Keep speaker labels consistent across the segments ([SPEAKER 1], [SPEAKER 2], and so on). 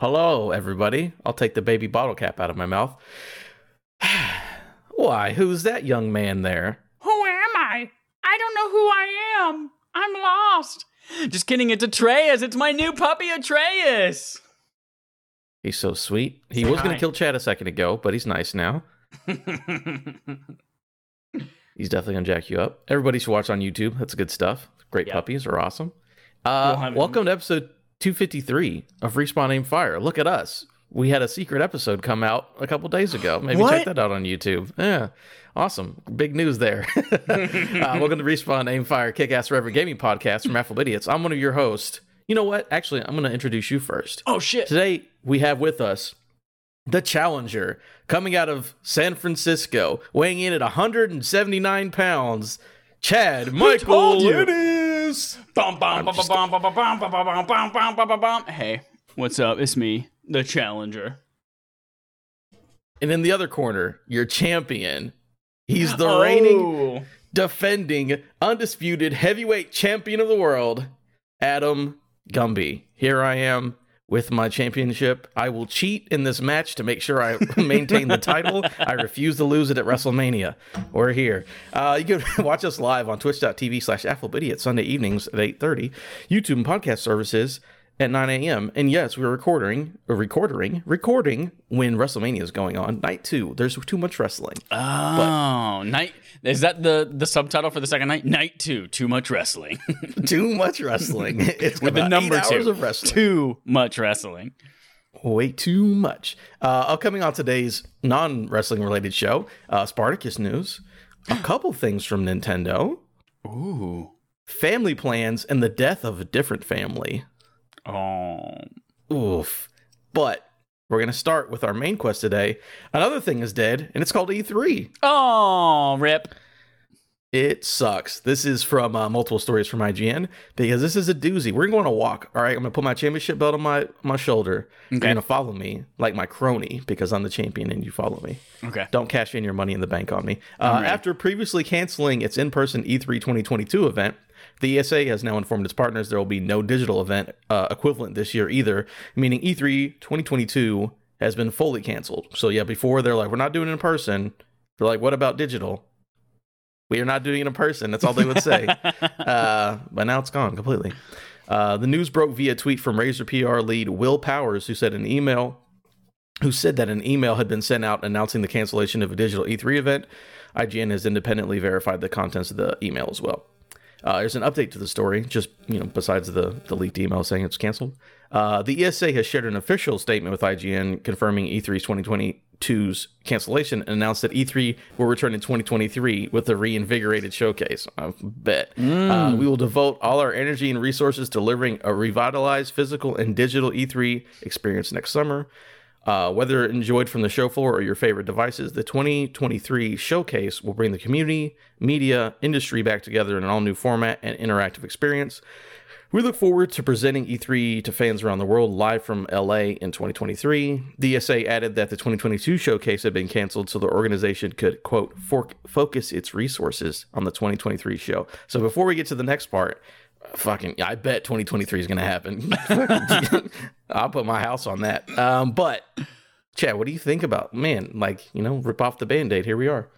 [SPEAKER 1] Hello, everybody. I'll take the baby bottle cap out of my mouth. Why, who's that young man there?
[SPEAKER 2] Who am I? I don't know who I am. I'm lost. Just kidding, it's Atreus. It's my new puppy, Atreus.
[SPEAKER 1] He's so sweet. He
[SPEAKER 2] Say
[SPEAKER 1] was going to kill Chad a second ago, but he's nice now. He's definitely going to jack you up. Everybody should watch on YouTube. That's good stuff. Great
[SPEAKER 2] Yep.
[SPEAKER 1] puppies are awesome. Uh,
[SPEAKER 2] We'll
[SPEAKER 1] welcome to episode 253 of Respawn Aim Fire. Look at us. We had a secret episode come out a couple days ago. Maybe
[SPEAKER 2] What?
[SPEAKER 1] check that out on YouTube. Yeah, awesome. Big news there. uh, welcome to Respawn Aim Fire Kick Ass Forever Gaming Podcast from Affable Idiots. I'm one of your hosts. You know what? Actually, I'm going to introduce you first.
[SPEAKER 2] oh shit.
[SPEAKER 1] Today we have with us the challenger coming out of San Francisco, weighing in at 179 pounds. Chad Michael
[SPEAKER 2] you?
[SPEAKER 1] Ennis.
[SPEAKER 2] Bum, bum, bum,
[SPEAKER 1] just-
[SPEAKER 2] bum, bum, bum, bum, bum, bum, bum, bum, bum, bum, bum. Hey, what's up? It's me, the challenger.
[SPEAKER 1] And in the other corner, your champion. He's the reigning,
[SPEAKER 2] Oh.
[SPEAKER 1] defending, undisputed heavyweight champion of the world, Adam Gumby. Here I am with my championship. I will cheat in this match to make sure I maintain the title. I refuse to lose it at WrestleMania. We're here. Uh, you can watch us live on twitch.tv slash Idiots Sunday evenings at 8.30, YouTube and podcast services at 9 a.m. And yes, we're recording, recording, recording when WrestleMania is going on. Night two. There's too much wrestling.
[SPEAKER 2] Oh, night. Is that the the subtitle for the second night? Night two. Too much wrestling.
[SPEAKER 1] too much wrestling. It's
[SPEAKER 2] With the number two.
[SPEAKER 1] of wrestling.
[SPEAKER 2] too much wrestling.
[SPEAKER 1] Way too much. Uh, upcoming on today's non wrestling related show, uh, Spartacus news, a couple things from Nintendo,
[SPEAKER 2] Ooh.
[SPEAKER 1] family plans, and the death of a different family.
[SPEAKER 2] Oh.
[SPEAKER 1] Oof. But we're going to start with our main quest today. Another thing is dead, and it's called E3.
[SPEAKER 2] Oh, rip.
[SPEAKER 1] It sucks. This is from uh, multiple stories from IGN because this is a doozy. We're going to walk. All right, I'm going to put my championship belt on my my shoulder. You're going to follow me like my crony because I'm the champion and you follow me.
[SPEAKER 2] Okay.
[SPEAKER 1] Don't cash in your money in the bank on me. Uh, After previously canceling its in-person E E3 2022 event, the ESA has now informed its partners there will be no digital event uh, equivalent this year either, meaning E E3 2022 has been fully canceled. So yeah, before they're like, we're not doing it in person. They're like, what about digital? We are not doing it in person. That's all they would say. uh, but now it's gone completely. Uh, the news broke via tweet from Razer PR lead Will Powers, who said an email who said that an email had been sent out announcing the cancellation of a digital E3 event. IGN has independently verified the contents of the email as well. Uh, there's an update to the story, just you know, besides the the leaked email saying it's canceled. Uh, the ESA has shared an official statement with IGN confirming E E3's 2022's cancellation and announced that E3 will return in 2023 with a reinvigorated showcase. I bet uh, we will devote all our energy and resources to delivering a revitalized physical and digital E3 experience next summer. Uh, whether enjoyed from the show floor or your favorite devices, the 2023 showcase will bring the community, media, industry back together in an all new format and interactive experience. We look forward to presenting E3 to fans around the world live from LA in 2023. The ESA added that the 2022 showcase had been canceled so the organization could, quote, for- focus its resources on the 2023 show. So before we get to the next part, fucking, I bet 2023 is going to happen. I'll put my house on that. Um, but, Chad, what do you think about, man, like, you know, rip off the band aid. Here we are.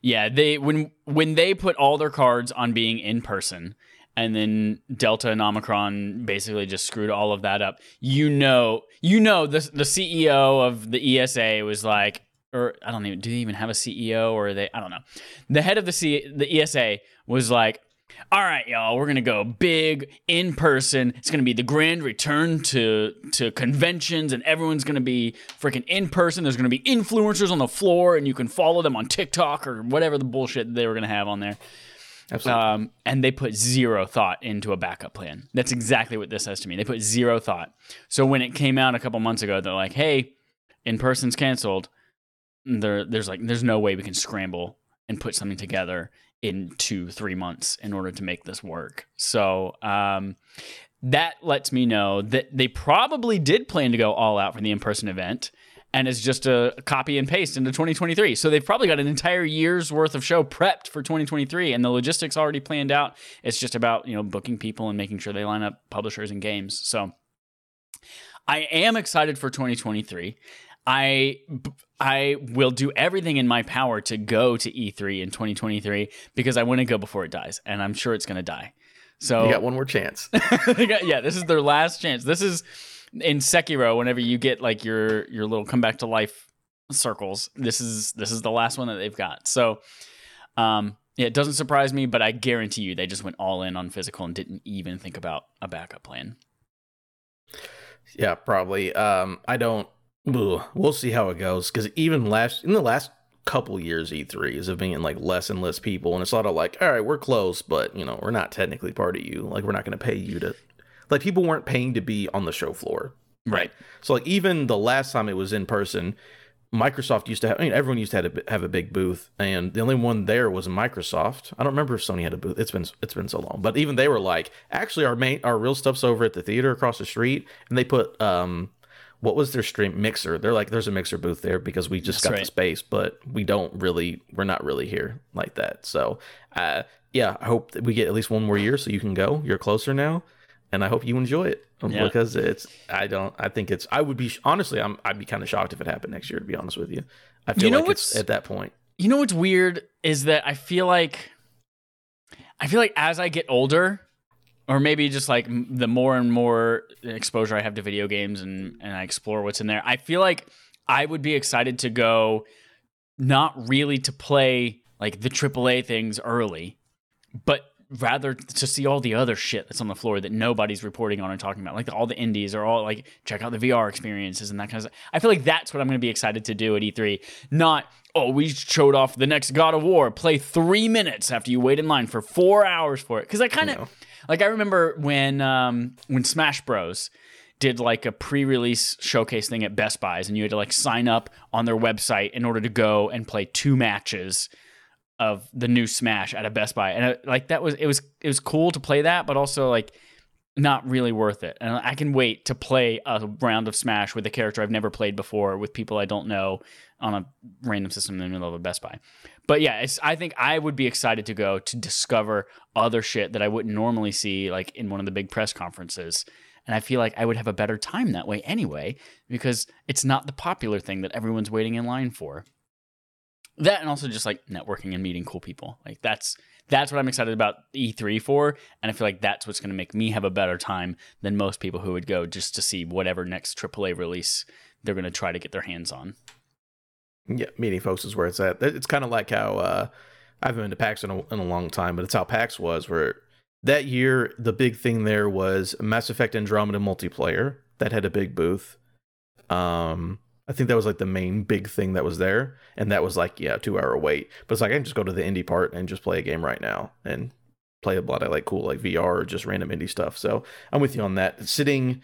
[SPEAKER 2] Yeah, they when when they put all their cards on being in person and then Delta and Omicron basically just screwed all of that up. You know, you know the the CEO of the ESA was like or I don't even do they even have a CEO or they I don't know. The head of the C, the ESA was like all right, y'all, we're gonna go big in person. It's gonna be the grand return to to conventions, and everyone's gonna be freaking in person. There's gonna be influencers on the floor, and you can follow them on TikTok or whatever the bullshit they were gonna have on there.
[SPEAKER 1] Absolutely.
[SPEAKER 2] Um, and they put zero thought into a backup plan. That's exactly what this says to me. They put zero thought. So when it came out a couple months ago, they're like, "Hey, in person's canceled." There, there's like, there's no way we can scramble and put something together in two, three months in order to make this work. So um, that lets me know that they probably did plan to go all out for the in-person event. And it's just a copy and paste into 2023. So they've probably got an entire year's worth of show prepped for 2023, and the logistics already planned out. It's just about you know booking people and making sure they line up publishers and games. So I am excited for 2023. I I will do everything in my power to go to E3 in 2023 because I want to go before it dies, and I'm sure it's going to die. So
[SPEAKER 1] you got one more chance.
[SPEAKER 2] yeah, this is their last chance. This is in Sekiro. Whenever you get like your your little come back to life circles, this is this is the last one that they've got. So, um, yeah, it doesn't surprise me, but I guarantee you they just went all in on physical and didn't even think about a backup plan.
[SPEAKER 1] Yeah, probably. Um, I don't. We'll see how it goes because even last in the last couple years, E3s have been like less and less people, and it's a lot of like, all right, we're close, but you know, we're not technically part of you. Like, we're not going to pay you to. Like, people weren't paying to be on the show floor,
[SPEAKER 2] Right.
[SPEAKER 1] So, like, even the last time it was in person, Microsoft used to have. I mean, everyone used to have a, have a big booth, and the only one there was Microsoft. I don't remember if Sony had a booth. It's been it's been so long, but even they were like, actually, our main our real stuff's over at the theater across the street, and they put um, what was their stream mixer? They're like, there's a mixer booth there because we just
[SPEAKER 2] That's
[SPEAKER 1] got
[SPEAKER 2] right.
[SPEAKER 1] the space, but we don't really, we're not really here like that. So, uh, yeah, I hope that we get at least one more year so you can go. You're closer now, and I hope you enjoy it um,
[SPEAKER 2] Yeah.
[SPEAKER 1] because it's. I don't. I think it's. I would be honestly. I'm. I'd be kind of shocked if it happened next year. To be honest with you, I feel
[SPEAKER 2] You know
[SPEAKER 1] like it's at that point.
[SPEAKER 2] You know what's weird is that I feel like I feel like as I get older, or maybe just like the more and more exposure I have to video games and and I explore what's in there, I feel like I would be excited to go not really to play like the AAA things early, but rather to see all the other shit that's on the floor that nobody's reporting on and talking about, like all the indies or all like check out the VR experiences and that kind of stuff. I feel like that's what I'm going to be excited to do at E3. Not oh we showed off the next God of War, play three minutes after you wait in line for four hours for it. Because I kind of
[SPEAKER 1] No.
[SPEAKER 2] Like I remember when um when Smash Bros did like a pre-release showcase thing at Best Buys and you had to like sign up on their website in order to go and play two matches of the new Smash at a Best Buy. And uh, like that was it was it was cool to play that, but also like not really worth it. And I can wait to play a round of Smash with a character I've never played before with people I don't know on a random system in the middle of a Best Buy. But yeah, I think I would be excited to go to discover other shit that I wouldn't normally see like in one of the big press conferences. And I feel like I would have a better time that way anyway because it's not the popular thing that everyone's waiting in line for. That and also just like networking and meeting cool people. Like that's that's what I'm excited about E3 for, and I feel like that's what's going to make me have a better time than most people who would go just to see whatever next AAA release they're going to try to get their hands on.
[SPEAKER 1] Yeah, meeting folks is where it's at. It's kind of like how uh, I haven't been to PAX in a, in a long time, but it's how PAX was, where that year the big thing there was Mass Effect Andromeda multiplayer that had a big booth. Um, I think that was like the main big thing that was there, and that was like yeah, two hour wait. But it's like I can just go to the indie part and just play a game right now and play a lot of like cool like VR or just random indie stuff. So I'm with you on that. Sitting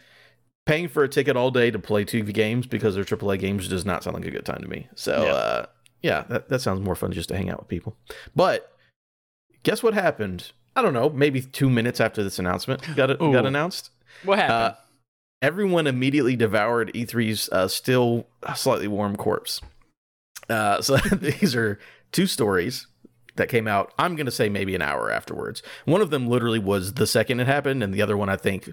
[SPEAKER 1] paying for a ticket all day to play two games because they're AAA games does not sound like a good time to me. So
[SPEAKER 2] Yeah.
[SPEAKER 1] uh, yeah, that, that sounds more fun just to hang out with people. But guess what happened? I don't know, maybe two minutes after this announcement got
[SPEAKER 2] Ooh.
[SPEAKER 1] got announced.
[SPEAKER 2] What happened?
[SPEAKER 1] Uh, everyone immediately devoured E3's uh, still slightly warm corpse. Uh, so these are two stories that came out. I'm going to say maybe an hour afterwards. One of them literally was the second it happened, and the other one I think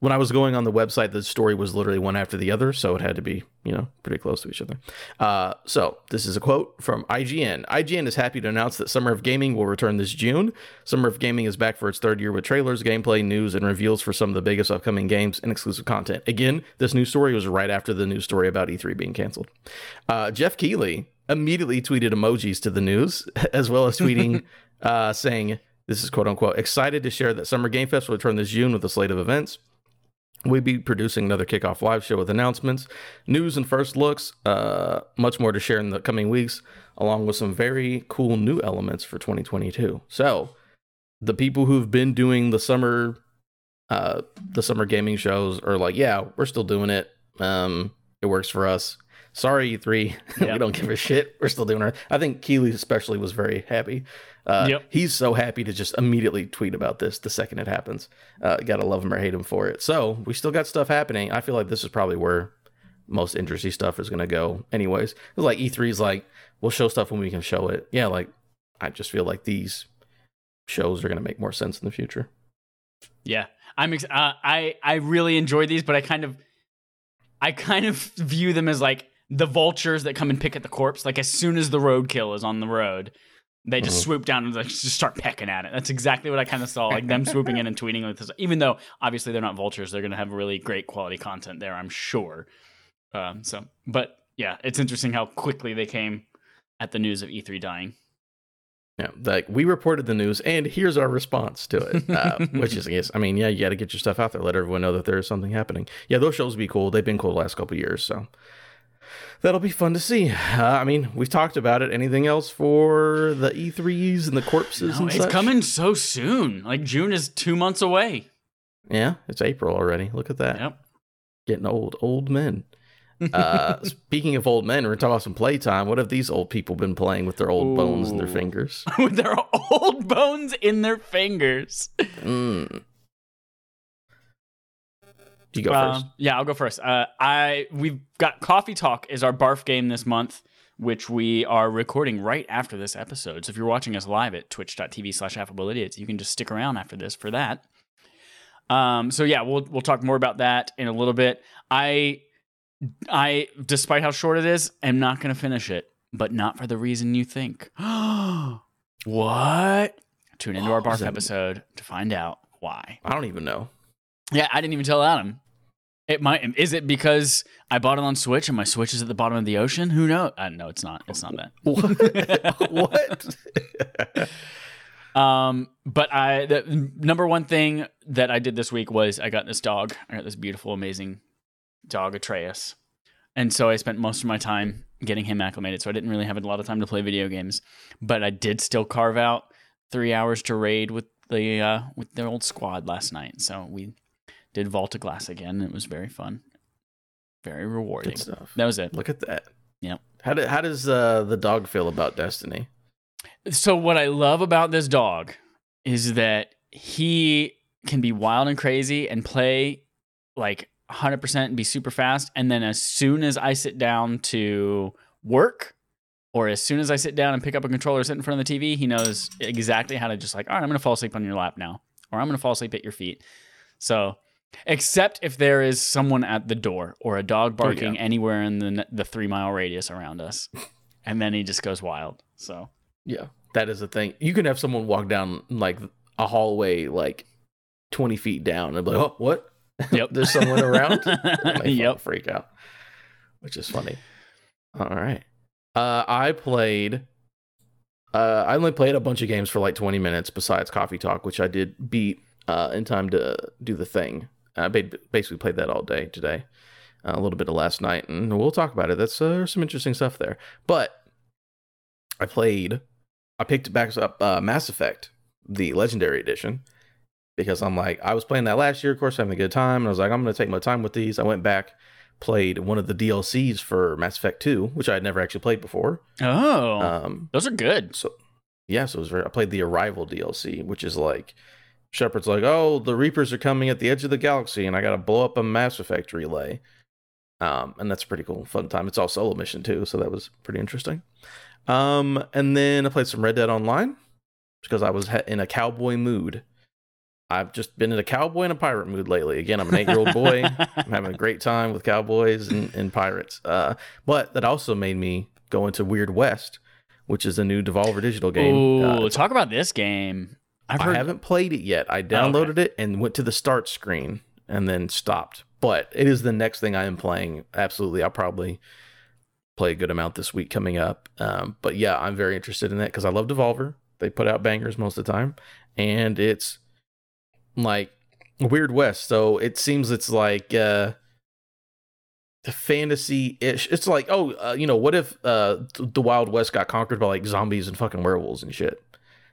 [SPEAKER 1] when I was going on the website, the story was literally one after the other, so it had to be, you know, pretty close to each other. Uh, so this is a quote from IGN. IGN is happy to announce that Summer of Gaming will return this June. Summer of Gaming is back for its third year with trailers, gameplay, news, and reveals for some of the biggest upcoming games and exclusive content. Again, this news story was right after the news story about E3 being canceled. Uh, Geoff Keighley immediately tweeted emojis to the news, as well as tweeting uh, saying, "This is quote unquote excited to share that Summer Game Fest will return this June with a slate of events." We'll be producing another kickoff live show with announcements, news, and first looks. Uh, much more to share in the coming weeks, along with some very cool new elements for 2022. So, the people who've been doing the summer, uh, the summer gaming shows are like, yeah, we're still doing it. Um, it works for us. Sorry, E3,
[SPEAKER 2] Yeah.
[SPEAKER 1] we don't give a shit. We're still doing it. I think Keighley especially was very happy. Uh,
[SPEAKER 2] Yep.
[SPEAKER 1] He's so happy to just immediately tweet about this the second it happens. Uh, gotta love him or hate him for it. So we still got stuff happening. I feel like this is probably where most interesting stuff is gonna go. Anyways, it's like E3 is like we'll show stuff when we can show it. Yeah, like I just feel like these shows are gonna make more sense in the future.
[SPEAKER 2] Yeah, I'm. Ex- uh, I I really enjoy these, but I kind of I kind of view them as like the vultures that come and pick at the corpse. Like as soon as the roadkill is on the road, they just
[SPEAKER 1] Mhm.
[SPEAKER 2] swoop down and like, just start pecking at it. That's exactly what I kind of saw, like them swooping in and tweeting with this. Even though obviously they're not vultures, they're going to have really great quality content there, I'm sure. Um, so, but yeah, it's interesting how quickly they came at the news of E3 dying.
[SPEAKER 1] Yeah, like we reported the news, and here's our response to it. Uh, which is, I guess, I mean, yeah, you got to get your stuff out there, let everyone know that there is something happening. Yeah, those shows will be cool. They've been cool the last couple years, so that'll be fun to see. Uh, I mean, we've talked about it. Anything else for the E3s and the corpses
[SPEAKER 2] No,
[SPEAKER 1] and
[SPEAKER 2] it's
[SPEAKER 1] such?
[SPEAKER 2] coming so soon. Like June is two months away.
[SPEAKER 1] Yeah, it's April already. Look at that.
[SPEAKER 2] Yep.
[SPEAKER 1] Getting old, old men. Uh, speaking of old men, we're talking about some playtime. What have these old people been playing with their old bones and their fingers?
[SPEAKER 2] With their old bones in their fingers.
[SPEAKER 1] Mm. You go
[SPEAKER 2] Um,
[SPEAKER 1] first.
[SPEAKER 2] yeah, I'll go first. Uh, I we've got Coffee Talk is our barf game this month, which we are recording right after this episode. So if you're watching us live at twitch.tv slash affable idiots, you can just stick around after this for that. Um, so yeah, we'll we'll talk more about that in a little bit. I I despite how short it is, am not gonna finish it, but not for the reason you think. what? Tune into our barf episode to find out why.
[SPEAKER 1] I don't even know.
[SPEAKER 2] Yeah, I didn't even tell Adam. It might is it because I bought it on Switch and my Switch is at the bottom of the ocean? Who knows? Uh, no, it's not. It's not that.
[SPEAKER 1] what?
[SPEAKER 2] Um, but I the number one thing that I did this week was I got this dog. I got this beautiful, amazing dog, Atreus, and so I spent most of my time getting him acclimated. So I didn't really have a lot of time to play video games, but I did still carve out three hours to raid with the uh, with the old squad last night. So we did Vault of Glass again. It was very fun, very rewarding.
[SPEAKER 1] Good stuff.
[SPEAKER 2] That was it.
[SPEAKER 1] Look at that.
[SPEAKER 2] Yep.
[SPEAKER 1] How, do, how does uh, the dog feel about Destiny?
[SPEAKER 2] So what I love about this dog is that he can be wild and crazy and play like 100% and be super fast and then as soon as I sit down to work or as soon as I sit down and pick up a controller sit in front of the TV, he knows exactly how to just like, "All right, I'm going to fall asleep on your lap now." Or I'm going to fall asleep at your feet. So, except if there is someone at the door or a dog
[SPEAKER 1] Oh, yeah.
[SPEAKER 2] barking anywhere in the the 3-mile radius around us. and then he just goes wild. So,
[SPEAKER 1] Yeah, that is a thing. You can have someone walk down like a hallway, like twenty feet down, and be like, "Oh, what?
[SPEAKER 2] Yep.
[SPEAKER 1] There's someone around."
[SPEAKER 2] Yep.
[SPEAKER 1] freak out, which is funny. All right, uh, I played. Uh, I only played a bunch of games for like 20 minutes besides Coffee Talk, which I did beat uh, in time to do the thing. I basically played that all day today, uh, a little bit of last night, and we'll talk about it. That's uh, some interesting stuff there. But I played, I picked back up uh, Mass Effect, the Legendary Edition, because I'm like, I was playing that last year, of course, having a good time, and I was like, I'm going to take my time with these. I went back, played one of the DLCs for Mass Effect 2, which I had never actually played before.
[SPEAKER 2] Oh,
[SPEAKER 1] Um,
[SPEAKER 2] those are good.
[SPEAKER 1] so yeah, so it was very. I played the Arrival DLC, which is like Shepard's like, oh, the Reapers are coming at the edge of the galaxy, and I got to blow up a Mass Effect relay. Um, and that's a pretty cool, fun time. It's all solo mission too, so that was pretty interesting. Um, and then I played some Red Dead Online because I was in a cowboy mood. I've just been in a cowboy and a pirate mood lately. Again, I'm an eight year old boy. I'm having a great time with cowboys and, and pirates. Uh, but that also made me go into Weird West, which is a new Devolver Digital game.
[SPEAKER 2] Ooh,
[SPEAKER 1] Uh,
[SPEAKER 2] talk about this game. I've
[SPEAKER 1] I
[SPEAKER 2] heard.
[SPEAKER 1] haven't played it yet. I downloaded it and went to the start screen and then stopped. But it is the next thing I am playing. Absolutely, I'll probably play a good amount this week coming up. Um, but yeah, I'm very interested in that because I love Devolver. They put out bangers most of the time, and it's like Weird West. So it seems it's like uh, the fantasy ish. It's like, oh, uh, you know, what if uh, the Wild West got conquered by like zombies and fucking werewolves and shit?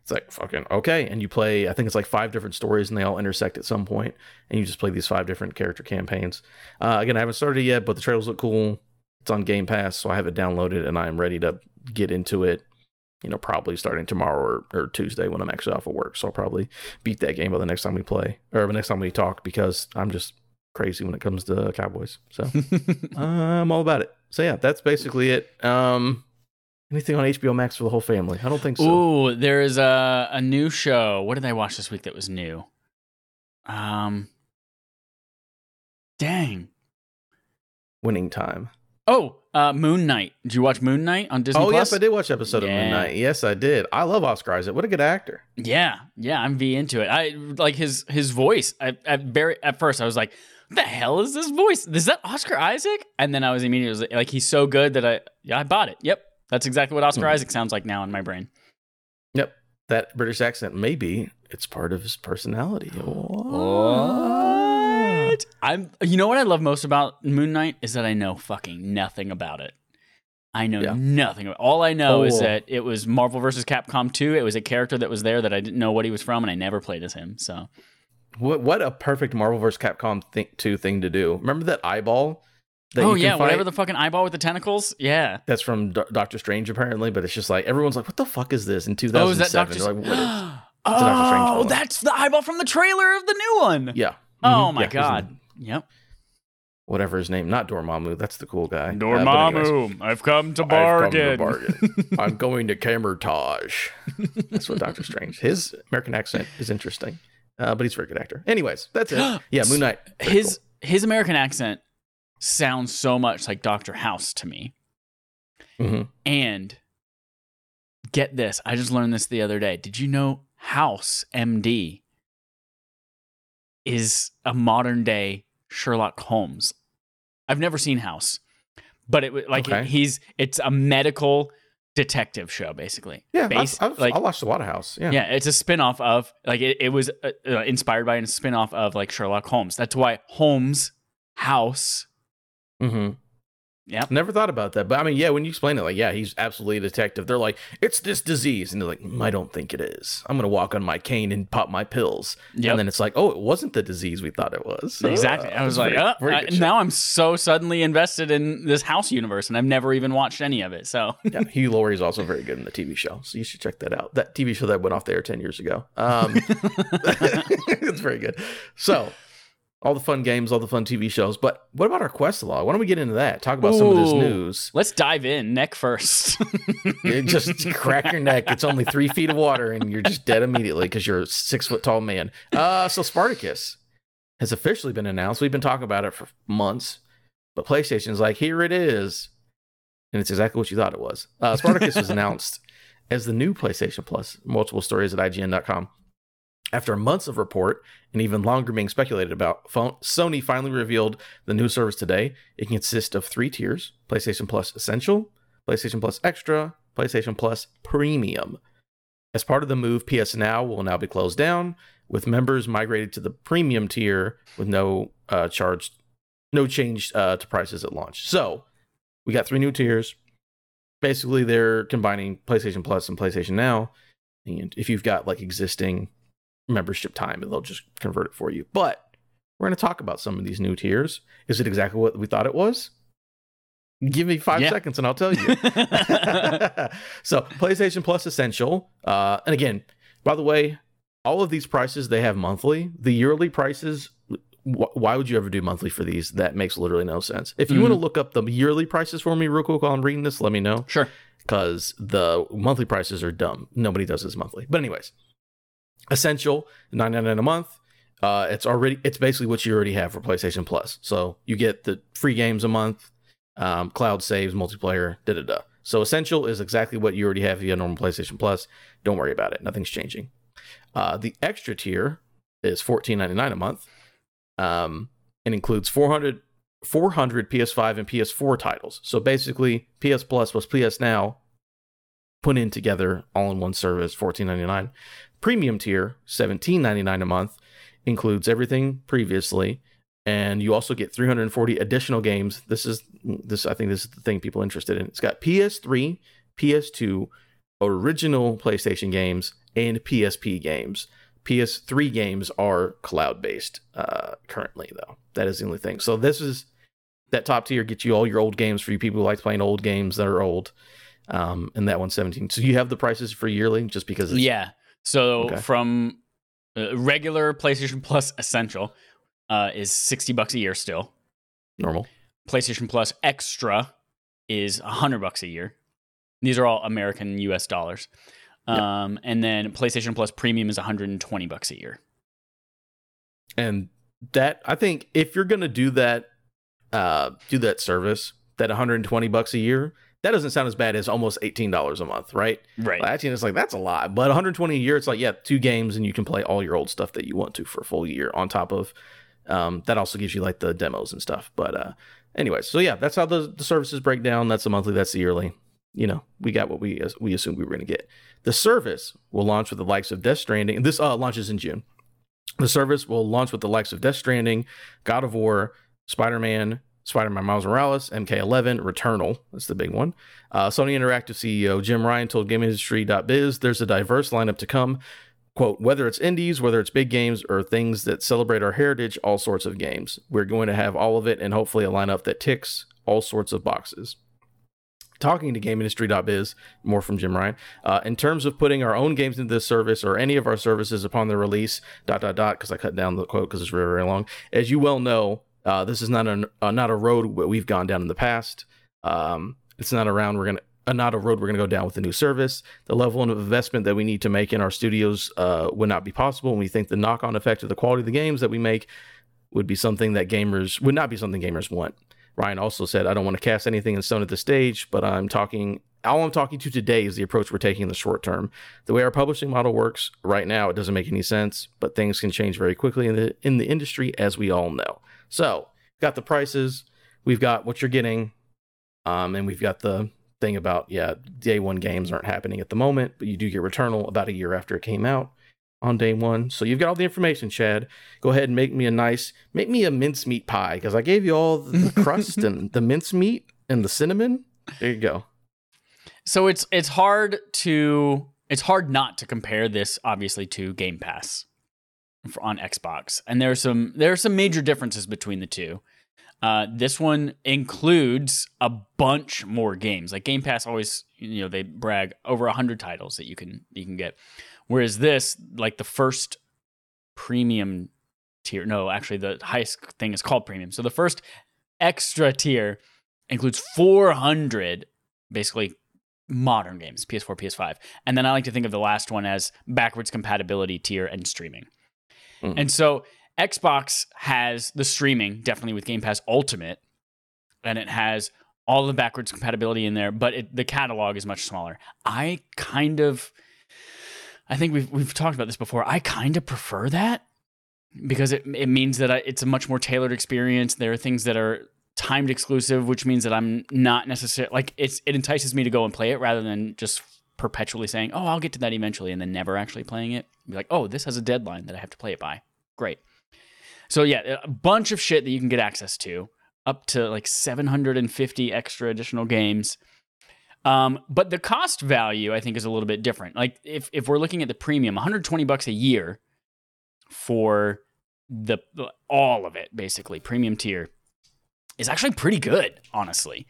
[SPEAKER 1] It's like fucking okay, and you play. I think it's like five different stories, and they all intersect at some point, and you just play these five different character campaigns. Uh, again, I haven't started it yet, but the trailers look cool. It's on Game Pass, so I have it downloaded, and I am ready to get into it. You know, probably starting tomorrow or, or Tuesday when I'm actually off of work. So I'll probably beat that game by the next time we play, or the next time we talk, because I'm just crazy when it comes to Cowboys. So I'm all about it. So yeah, that's basically it. Um, anything on HBO Max for the whole family? I don't think so.
[SPEAKER 2] Ooh, there is a a new show. What did I watch this week that was new? Um, dang,
[SPEAKER 1] winning time.
[SPEAKER 2] Oh, uh, Moon Knight. Did you watch Moon Knight on Disney?
[SPEAKER 1] Oh
[SPEAKER 2] Plus?
[SPEAKER 1] yes, I did watch episode of Moon Knight. Yes, I did. I love Oscar Isaac. What a good actor.
[SPEAKER 2] Yeah, yeah, I'm V into it. I like his his voice. I, at very at first, I was like, "What the hell is this voice? Is that Oscar Isaac?" And then I was immediately like, "He's so good that I yeah, I bought it. Yep, that's exactly what Oscar
[SPEAKER 1] Hmm.
[SPEAKER 2] Isaac sounds like now in my brain."
[SPEAKER 1] Yep, that British accent maybe it's part of his personality.
[SPEAKER 2] What? I'm. You know what I love most about Moon Knight is that I know fucking nothing about it. I know
[SPEAKER 1] Yeah.
[SPEAKER 2] nothing. About, it. all I know is
[SPEAKER 1] Oh.
[SPEAKER 2] that it was Marvel vs. Capcom 2. It was a character that was there that I didn't know what he was from, and I never played as him. So
[SPEAKER 1] What what a perfect Marvel vs. Capcom thing, two thing to do. Remember that eyeball? That
[SPEAKER 2] oh
[SPEAKER 1] you can
[SPEAKER 2] yeah,
[SPEAKER 1] fight?
[SPEAKER 2] whatever the fucking eyeball with the tentacles. Yeah.
[SPEAKER 1] That's from Do- Doctor Strange apparently, but it's just like everyone's like, "What the fuck is this?" In 2007,
[SPEAKER 2] Oh, is that Doctor?
[SPEAKER 1] Like, what is-
[SPEAKER 2] oh,
[SPEAKER 1] Doctor
[SPEAKER 2] that's the eyeball from the trailer of the new one.
[SPEAKER 1] yeah.
[SPEAKER 2] Oh
[SPEAKER 1] Mhm.
[SPEAKER 2] my
[SPEAKER 1] Yeah, he's in
[SPEAKER 2] god. Yep.
[SPEAKER 1] Whatever his name, not Dormammu. That's the cool guy. Uh, anyways.
[SPEAKER 2] Dormammu, I've come to
[SPEAKER 1] I've come to
[SPEAKER 2] bargain.
[SPEAKER 1] bargain. I'm going to Kamar-Taj. That's what Doctor Strange. His American accent is interesting, uh, but he's a very good actor. Anyways, that's it. Yeah, Moon Knight. very
[SPEAKER 2] his his American accent sounds so much like Doctor House to me.
[SPEAKER 1] Mhm.
[SPEAKER 2] And get this, I just learned this the other day. Did you know House MD is a modern day Sherlock Holmes? I've never seen House, but it was like
[SPEAKER 1] Okay.
[SPEAKER 2] he's it's a medical detective show basically.
[SPEAKER 1] Yeah, I've, I've,
[SPEAKER 2] like
[SPEAKER 1] I watched a lot of House. Yeah.
[SPEAKER 2] yeah, it's a spin-off of like it, it was uh, uh, inspired by a spin-off of like Sherlock Holmes. That's why Holmes House.
[SPEAKER 1] Mm-hmm.
[SPEAKER 2] Yeah.
[SPEAKER 1] Never thought about that, but I mean, yeah, when you explain it, like, yeah, he's absolutely a detective. They're like, it's this disease, and they're like, "Mm, I don't think it is. I'm gonna walk on my cane and pop my pills,
[SPEAKER 2] Yep.
[SPEAKER 1] and then it's like, oh, it wasn't the disease we thought it was.
[SPEAKER 2] Exactly.
[SPEAKER 1] uh,
[SPEAKER 2] I was
[SPEAKER 1] it's
[SPEAKER 2] like,
[SPEAKER 1] very-
[SPEAKER 2] oh,
[SPEAKER 1] very
[SPEAKER 2] I- now I'm so suddenly invested in this house universe, and I've never even watched any of it. So
[SPEAKER 1] yeah, Hugh Laurie is also very good in the TV show, so you should check that out. That TV show that went off the air ten years ago. Um, it's very good. So, all the fun games, all the fun TV shows. But what about our quest log? Why don't we get into that? Talk about some of this news.
[SPEAKER 2] let's dive in neck first.
[SPEAKER 1] Just crack your neck. It's only three feet of water, and you're just dead immediately because you're a six foot tall man. Uh, so Spartacus has officially been announced. We've been talking about it for months, but PlayStation's like, here it is, and it's exactly what you thought it was. Uh, Spartacus was announced as the new PlayStation Plus. Multiple stories at IGN.com. After months of report and even longer being speculated about, Sony finally revealed the new service today. It consists of three tiers: PlayStation Plus Essential, PlayStation Plus Extra, PlayStation Plus Premium. As part of the move, PS Now will now be closed down, with members migrated to the premium tier with no uh, charge, no change uh, to prices at launch. So we got three new tiers. Basically, they're combining PlayStation Plus and PlayStation Now. And if you've got like existing membership time, and they'll just convert it for you. But we're going to talk about some of these new tiers. Is it exactly what we thought it was? Give me five
[SPEAKER 2] Yeah.
[SPEAKER 1] seconds and I'll tell you. so PlayStation Plus Essential, uh, and again, by the way, all of these prices they have monthly. The yearly prices, wh- why would you ever do monthly for these? That makes literally no sense. If you want to look up the yearly prices for me real quick while I'm reading this, let me know
[SPEAKER 2] sure.
[SPEAKER 1] because the monthly prices are dumb. Nobody does this monthly. But anyways, essential nine ninety nine a month. Uh, it's already it's basically what you already have for PlayStation Plus. So you get the free games a month, um, cloud saves, multiplayer, da da da. So essential is exactly what you already have via normal PlayStation Plus. Don't worry about it. Nothing's changing. Uh, the extra tier is fourteen ninety nine a month. Um, and includes 400, 400 PS5 and PS4 titles. So basically, PS Plus plus PS Now put in together all in one service, fourteen ninety nine. Premium tier, seventeen ninety nine a month, includes everything previously, and you also get 340 additional games. This is this I think this is the thing people are interested in. It's got PS3, PS2, original PlayStation games, and PSP games. PS3 games are cloud based uh, currently, though. That is the only thing. So this is that top tier gets you all your old games for you people who like playing old games that are old. Um, and that one's 17. So you have the prices for yearly just because
[SPEAKER 2] Yeah. So
[SPEAKER 1] Okay.
[SPEAKER 2] from uh, regular PlayStation Plus Essential uh, is sixty bucks a year still.
[SPEAKER 1] normal.
[SPEAKER 2] PlayStation Plus Extra is hundred bucks a year. These are all American U.S. dollars.
[SPEAKER 1] Yep.
[SPEAKER 2] Um, and then PlayStation Plus Premium is 120 bucks a year.
[SPEAKER 1] And that I think if you're gonna do that uh, do that service, that 120 bucks a year, that doesn't sound as bad as almost $18 a month, right?
[SPEAKER 2] Right.
[SPEAKER 1] Like, it's like that's a lot, but 120 a year, it's like yeah, two games and you can play all your old stuff that you want to for a full year on top of. Um, that also gives you like the demos and stuff. But uh, anyways, so yeah, that's how the, the services break down. That's the monthly, that's the yearly. You know, we got what we we assumed we were going to get. The service will launch with the likes of Death Stranding. This uh, launches in June. The service will launch with the likes of Death Stranding, God of War, Spider Man, Spider Man Miles Morales, MK11, Returnal. That's the big one. Uh, Sony Interactive CEO Jim Ryan told GameIndustry.biz there's a diverse lineup to come. Quote, whether it's indies, whether it's big games, or things that celebrate our heritage, all sorts of games. We're going to have all of it and hopefully a lineup that ticks all sorts of boxes talking to GameIndustry.biz, more from Jim Ryan, uh, in terms of putting our own games into this service or any of our services upon their release, dot, dot, dot, because I cut down the quote because it's very, very long. As you well know, uh, this is not a, uh, not a road we've gone down in the past. Um, it's not around we're to, uh, not a road we're to go down with the new service. The level of investment that we need to make in our studios uh, would not be possible. And we think the knock on effect of the quality of the games that we make would be something that gamers would not be something gamers want. Ryan also said, I don't want to cast anything in stone at this stage, but I'm talking, all I'm talking to today is the approach we're taking in the short term. The way our publishing model works right now, it doesn't make any sense, but things can change very quickly in the, in the industry, as we all know. So, got the prices, we've got what you're getting, um, and we've got the thing about, yeah, day one games aren't happening at the moment, but you do get Returnal about a year after it came out on day one. So you've got all the information, Chad. Go ahead and make me a nice, make me a mincemeat pie because I gave you all the crust and the mincemeat and the cinnamon. There you go.
[SPEAKER 2] So it's it's hard to it's hard not to compare this obviously to Game Pass on Xbox, and there are some there are some major differences between the two. Uh, this one includes a bunch more games. Like Game Pass always, you know, they brag over hundred titles that you can you can get. Whereas this, like the first premium tier, no, actually the highest thing is called premium. So the first extra tier includes 400 basically modern games, PS4, PS5. And then I like to think of the last one as backwards compatibility tier and streaming. Mm. And so Xbox has the streaming definitely with Game Pass Ultimate and it has all the backwards compatibility in there, but it, the catalog is much smaller. I kind of I think we've we've talked about this before. I kind of prefer that because it it means that I, it's a much more tailored experience. There are things that are timed exclusive, which means that I'm not necessarily like it's it entices me to go and play it rather than just perpetually saying, "Oh, I'll get to that eventually," and then never actually playing it. Be like, "Oh, this has a deadline that I have to play it by." Great. So yeah, a bunch of shit that you can get access to, up to like 750 extra additional games. Um, but the cost value, I think, is a little bit different. Like if if we're looking at the premium, 120 bucks a year for the all of it, basically premium tier, is actually pretty good, honestly.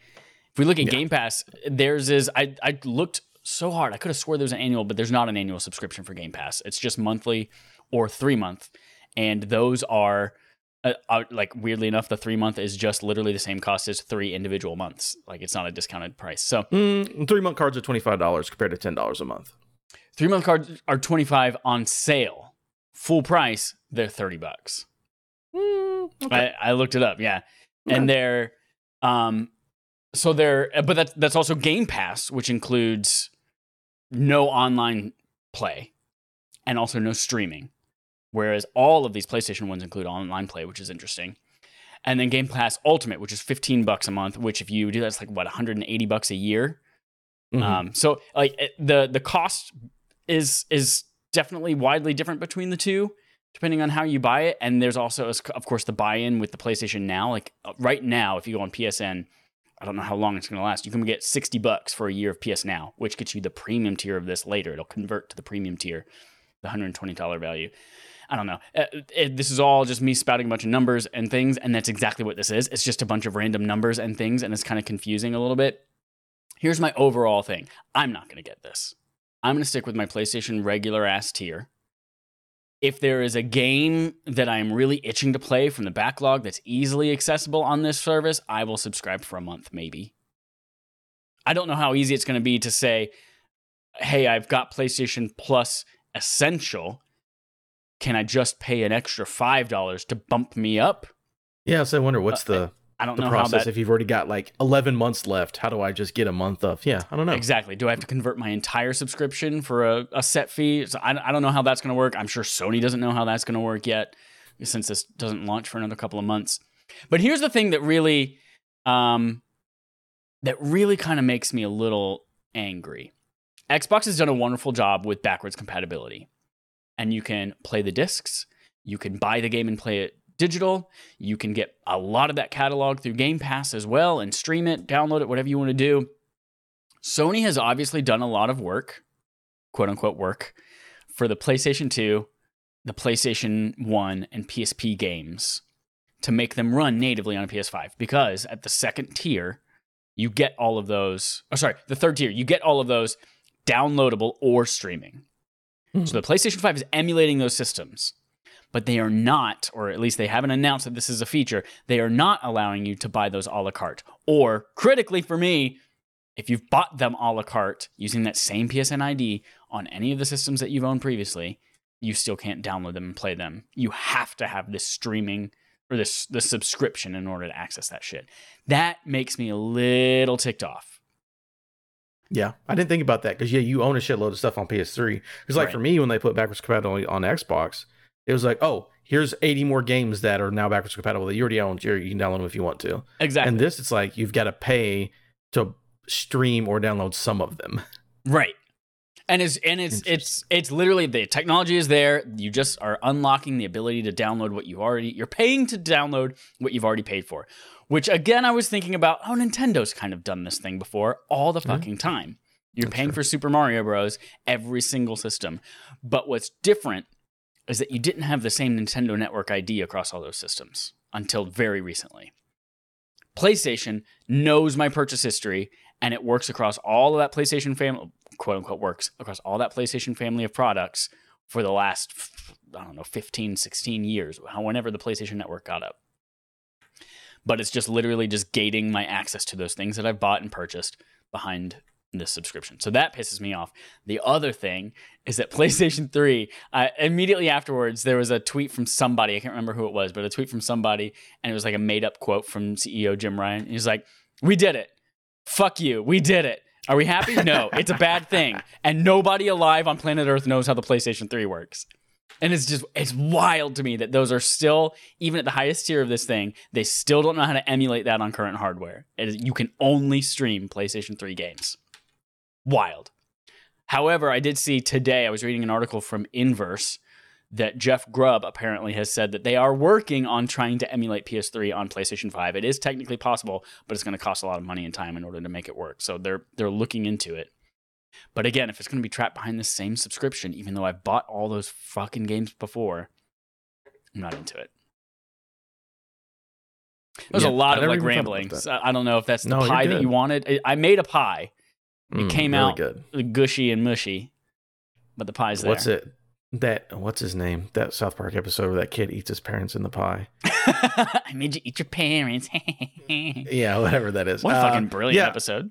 [SPEAKER 2] If we look at yeah. Game Pass, theirs is I I looked so hard. I could have swore there was an annual, but there's not an annual subscription for Game Pass. It's just monthly or three month, and those are uh, uh, like weirdly enough, the three month is just literally the same cost as three individual months. Like it's not a discounted price. So
[SPEAKER 1] mm, three month cards are twenty five dollars compared to ten dollars a month.
[SPEAKER 2] Three month cards are twenty five on sale. Full price, they're thirty bucks. Mm, okay. I, I, looked it up. Yeah, okay. and they're um, so they're but that's that's also Game Pass, which includes no online play and also no streaming. Whereas all of these PlayStation ones include online play, which is interesting. And then Game Pass Ultimate, which is 15 bucks a month, which if you do that's like what 180 bucks a year. Mm-hmm. Um, so like the the cost is is definitely widely different between the two depending on how you buy it. And there's also of course the buy-in with the PlayStation Now. Like uh, right now, if you go on PSN, I don't know how long it's going to last. You can get 60 bucks for a year of PS Now, which gets you the premium tier of this later. It'll convert to the premium tier, the $120 value. I don't know. Uh, it, this is all just me spouting a bunch of numbers and things, and that's exactly what this is. It's just a bunch of random numbers and things, and it's kind of confusing a little bit. Here's my overall thing I'm not going to get this. I'm going to stick with my PlayStation regular ass tier. If there is a game that I'm really itching to play from the backlog that's easily accessible on this service, I will subscribe for a month, maybe. I don't know how easy it's going to be to say, hey, I've got PlayStation Plus Essential can I just pay an extra five dollars to bump me up?
[SPEAKER 1] Yeah, so I wonder what's uh, the
[SPEAKER 2] I don't
[SPEAKER 1] the
[SPEAKER 2] know
[SPEAKER 1] process
[SPEAKER 2] how that
[SPEAKER 1] if you've already got like 11 months left. How do I just get a month of? Yeah, I don't know.
[SPEAKER 2] exactly. Do I have to convert my entire subscription for a, a set fee? So I, I don't know how that's going to work. I'm sure Sony doesn't know how that's going to work yet, since this doesn't launch for another couple of months. But here's the thing that really, um, that really kind of makes me a little angry. Xbox has done a wonderful job with backwards compatibility, and you can play the discs. You can buy the game and play it digital. You can get a lot of that catalog through Game Pass as well and stream it, download it, whatever you want to do. Sony has obviously done a lot of work, quote unquote work, for the PlayStation 2, the PlayStation 1, and PSP games to make them run natively on a PS5 because at the second tier, you get all of those. Oh, sorry, the third tier, you get all of those downloadable or streaming. So hmm. the PlayStation 5 is emulating those systems but they are not, or at least they haven't announced that this is a feature, they are not allowing you to buy those a la carte. Or, critically for me, if you've bought them a la carte using that same PSN ID on any of the systems that you've owned previously, you still can't download them and play them. You have to have this streaming or this the subscription in order to access that shit. That makes me a little ticked off.
[SPEAKER 1] Yeah, I didn't think about that because yeah, you own a shitload of stuff on PS3. Because like
[SPEAKER 2] Right.
[SPEAKER 1] for me, when they put backwards compatibility on Xbox, it was like, oh, here's 80 more games that are now backwards compatible that you already own. You you can download them if you want to.
[SPEAKER 2] Exactly.
[SPEAKER 1] And this, it's like you've got to pay to stream or download some of them.
[SPEAKER 2] Right. And it's and it's it's it's literally the technology is there. You just are unlocking the ability to download what you already you're paying to download what you've already paid for. Which again I was thinking about, oh Nintendo's kind of done this thing before all the mm-hmm. fucking time. You're
[SPEAKER 1] That's
[SPEAKER 2] paying
[SPEAKER 1] true.
[SPEAKER 2] for Super Mario Bros every single system. But what's different is that you didn't have the same Nintendo Network ID across all those systems until very recently. PlayStation knows my purchase history and it works across all of that PlayStation family, quote unquote, works across all that PlayStation family of products for the last, I don't know, 15, 16 years, whenever the PlayStation Network got up. But it's just literally just gating my access to those things that I've bought and purchased behind this subscription. So that pisses me off. The other thing is that PlayStation 3, uh, immediately afterwards, there was a tweet from somebody. I can't remember who it was, but a tweet from somebody. And it was like a made up quote from CEO Jim Ryan. He's like, We did it. Fuck you. We did it. Are we happy? No, it's a bad thing. And nobody alive on planet Earth knows how the PlayStation 3 works. And it's just, it's wild to me that those are still, even at the highest tier of this thing, they still don't know how to emulate that on current hardware. It is, you can only stream PlayStation 3 games. Wild. However, I did see today, I was reading an article from Inverse that Jeff Grubb apparently has said that they are working on trying to emulate PS3 on PlayStation 5. It is technically possible, but it's going to cost a lot of money and time in order to make it work. So they're they're looking into it. But again, if it's going to be trapped behind the same subscription, even though I've bought all those fucking games before, I'm not into it. There's
[SPEAKER 1] Yeah,
[SPEAKER 2] a lot
[SPEAKER 1] I
[SPEAKER 2] of like ramblings. I I don't know if that's the
[SPEAKER 1] No,
[SPEAKER 2] pie that you wanted. I- I made a pie,
[SPEAKER 1] Mm,
[SPEAKER 2] came
[SPEAKER 1] really
[SPEAKER 2] out-
[SPEAKER 1] good.
[SPEAKER 2] gushy and mushy, but the pie's there.
[SPEAKER 1] What's it? That what's his name? That South Park episode where that kid eats his parents in the pie.
[SPEAKER 2] I made you eat your parents.
[SPEAKER 1] Yeah, whatever that is.
[SPEAKER 2] what a
[SPEAKER 1] Uh,
[SPEAKER 2] fucking brilliant
[SPEAKER 1] yeah,
[SPEAKER 2] episode.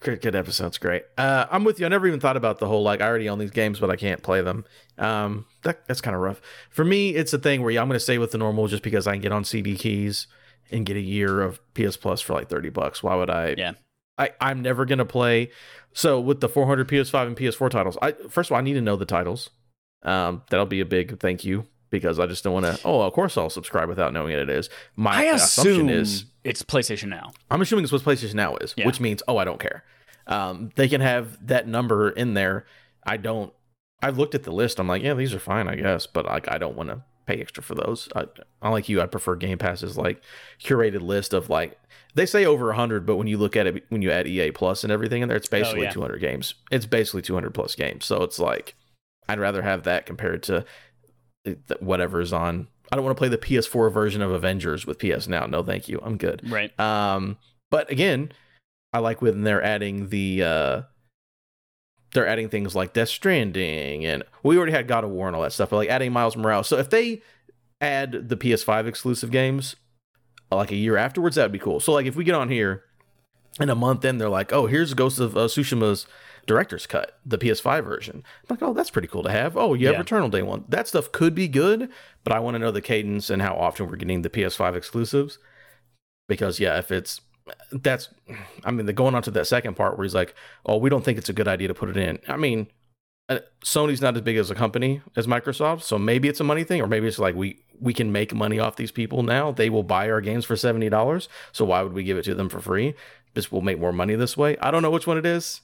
[SPEAKER 1] Good, good episode's great. Uh, I'm with you. I never even thought about the whole like I already own these games, but I can't play them. Um, that that's kind of rough. For me, it's a thing where yeah, I'm going to stay with the normal just because I can get on CD keys and get a year of PS Plus for like 30 bucks. Why would I?
[SPEAKER 2] Yeah.
[SPEAKER 1] I I'm never going to play. So with the 400 PS5 and PS4 titles, I first of all I need to know the titles. Um, that'll be a big thank you because I just don't want to. Oh, of course I'll subscribe without knowing what it is. My assumption is
[SPEAKER 2] it's PlayStation Now.
[SPEAKER 1] I'm assuming it's what PlayStation Now is,
[SPEAKER 2] Yeah.
[SPEAKER 1] which means oh, I don't care. Um, they can have that number in there. I don't. I've looked at the list. I'm like, yeah, these are fine, I guess, but like, I don't want to pay extra for those. I, unlike you, I prefer Game Pass's like curated list of like they say over 100, but when you look at it, when you add EA Plus and everything in there, it's basically
[SPEAKER 2] yeah.
[SPEAKER 1] 200 games. It's basically 200 plus games. So it's like I'd rather have that compared to whatever is on. I don't want to play the PS4 version of Avengers with PS Now. No, thank you. I'm good.
[SPEAKER 2] Right.
[SPEAKER 1] Um, but again, I like when they're adding the uh they're adding things like Death Stranding and we already had God of War and all that stuff, but like adding Miles Morales. So if they add the PS5 exclusive games uh, like a year afterwards, that'd be cool. So like if we get on here in a month in, they're like, oh, here's Ghost of uh, Tsushima's director's cut, the PS5 version. I'm like, oh, that's pretty cool to have. Oh, you have
[SPEAKER 2] Yeah.
[SPEAKER 1] Returnal Day one. That stuff could be good, but I want to know the cadence and how often we're getting the PS5 exclusives because yeah, if it's that's I mean, they're going on to that second part where he's like, "Oh, we don't think it's a good idea to put it in." I mean, uh, Sony's not as big as a company as Microsoft, so maybe it's a money thing, or maybe it's like we we can make money off these people now. They will buy our games for seventy dollars, so why would we give it to them for free? This will make more money this way. I don't know which one it is.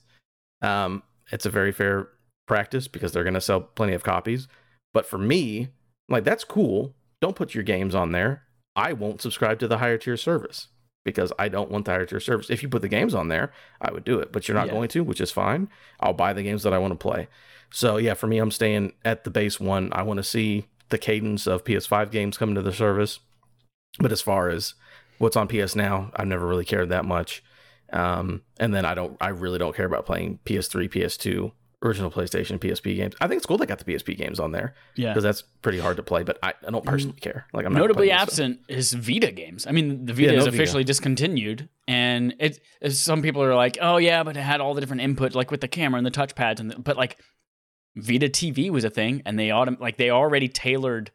[SPEAKER 1] Um, it's a very fair practice because they're going to sell plenty of copies. But for me, like that's cool. Don't put your games on there. I won't subscribe to the higher tier service because I don't want the higher tier service. If you put the games on there, I would do it, but you're not
[SPEAKER 2] Yeah.
[SPEAKER 1] going to, which is fine. I'll buy the games that I want to play. So yeah, for me, I'm staying at the base one. I want to see the cadence of PS5 games coming to the service. But as far as what's on PS now, I've never really cared that much. Um, and then I don't, I really don't care about playing PS3, PS2, original PlayStation, PSP games. I think it's cool they got the PSP games on there
[SPEAKER 2] Yeah.
[SPEAKER 1] because that's pretty hard to play. But I, I don't personally care. Like I'm
[SPEAKER 2] Notably absent is Vita games. I mean, the
[SPEAKER 1] Yeah,
[SPEAKER 2] Vita
[SPEAKER 1] no
[SPEAKER 2] is
[SPEAKER 1] Vita.
[SPEAKER 2] officially discontinued, and it. Some people are like, "Oh yeah, but it had all the different input, like with the camera and the touchpads." And the, but like, Vita TV was a thing, and they autom- like they already tailored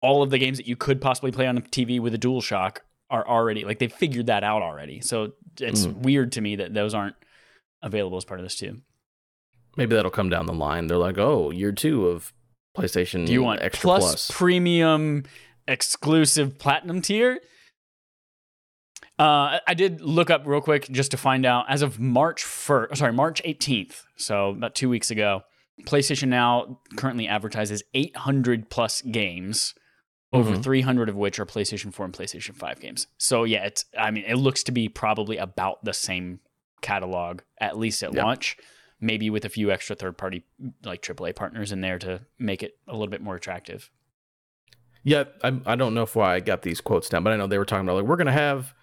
[SPEAKER 2] all of the games that you could possibly play on a TV with a DualShock are already like they figured that out already. So it's
[SPEAKER 1] Mm.
[SPEAKER 2] weird to me that those aren't available as part of this too.
[SPEAKER 1] Maybe that'll come down the line. They're like, oh, year two of PlayStation.
[SPEAKER 2] Do you want
[SPEAKER 1] extra
[SPEAKER 2] plus,
[SPEAKER 1] plus?
[SPEAKER 2] premium exclusive platinum tier? Uh, I did look up real quick just to find out. As of March first, sorry, March eighteenth, so about two weeks ago, PlayStation Now currently advertises eight hundred plus games, over
[SPEAKER 1] Mhm.
[SPEAKER 2] three hundred of which are PlayStation Four and PlayStation Five games. So yeah, it's. I mean, it looks to be probably about the same catalog at least at launch. Maybe with a few extra third party like AAA partners in there to make it a little bit more attractive.
[SPEAKER 1] Yeah, I, I don't know if why I got these quotes down, but I know they were talking about like we're gonna have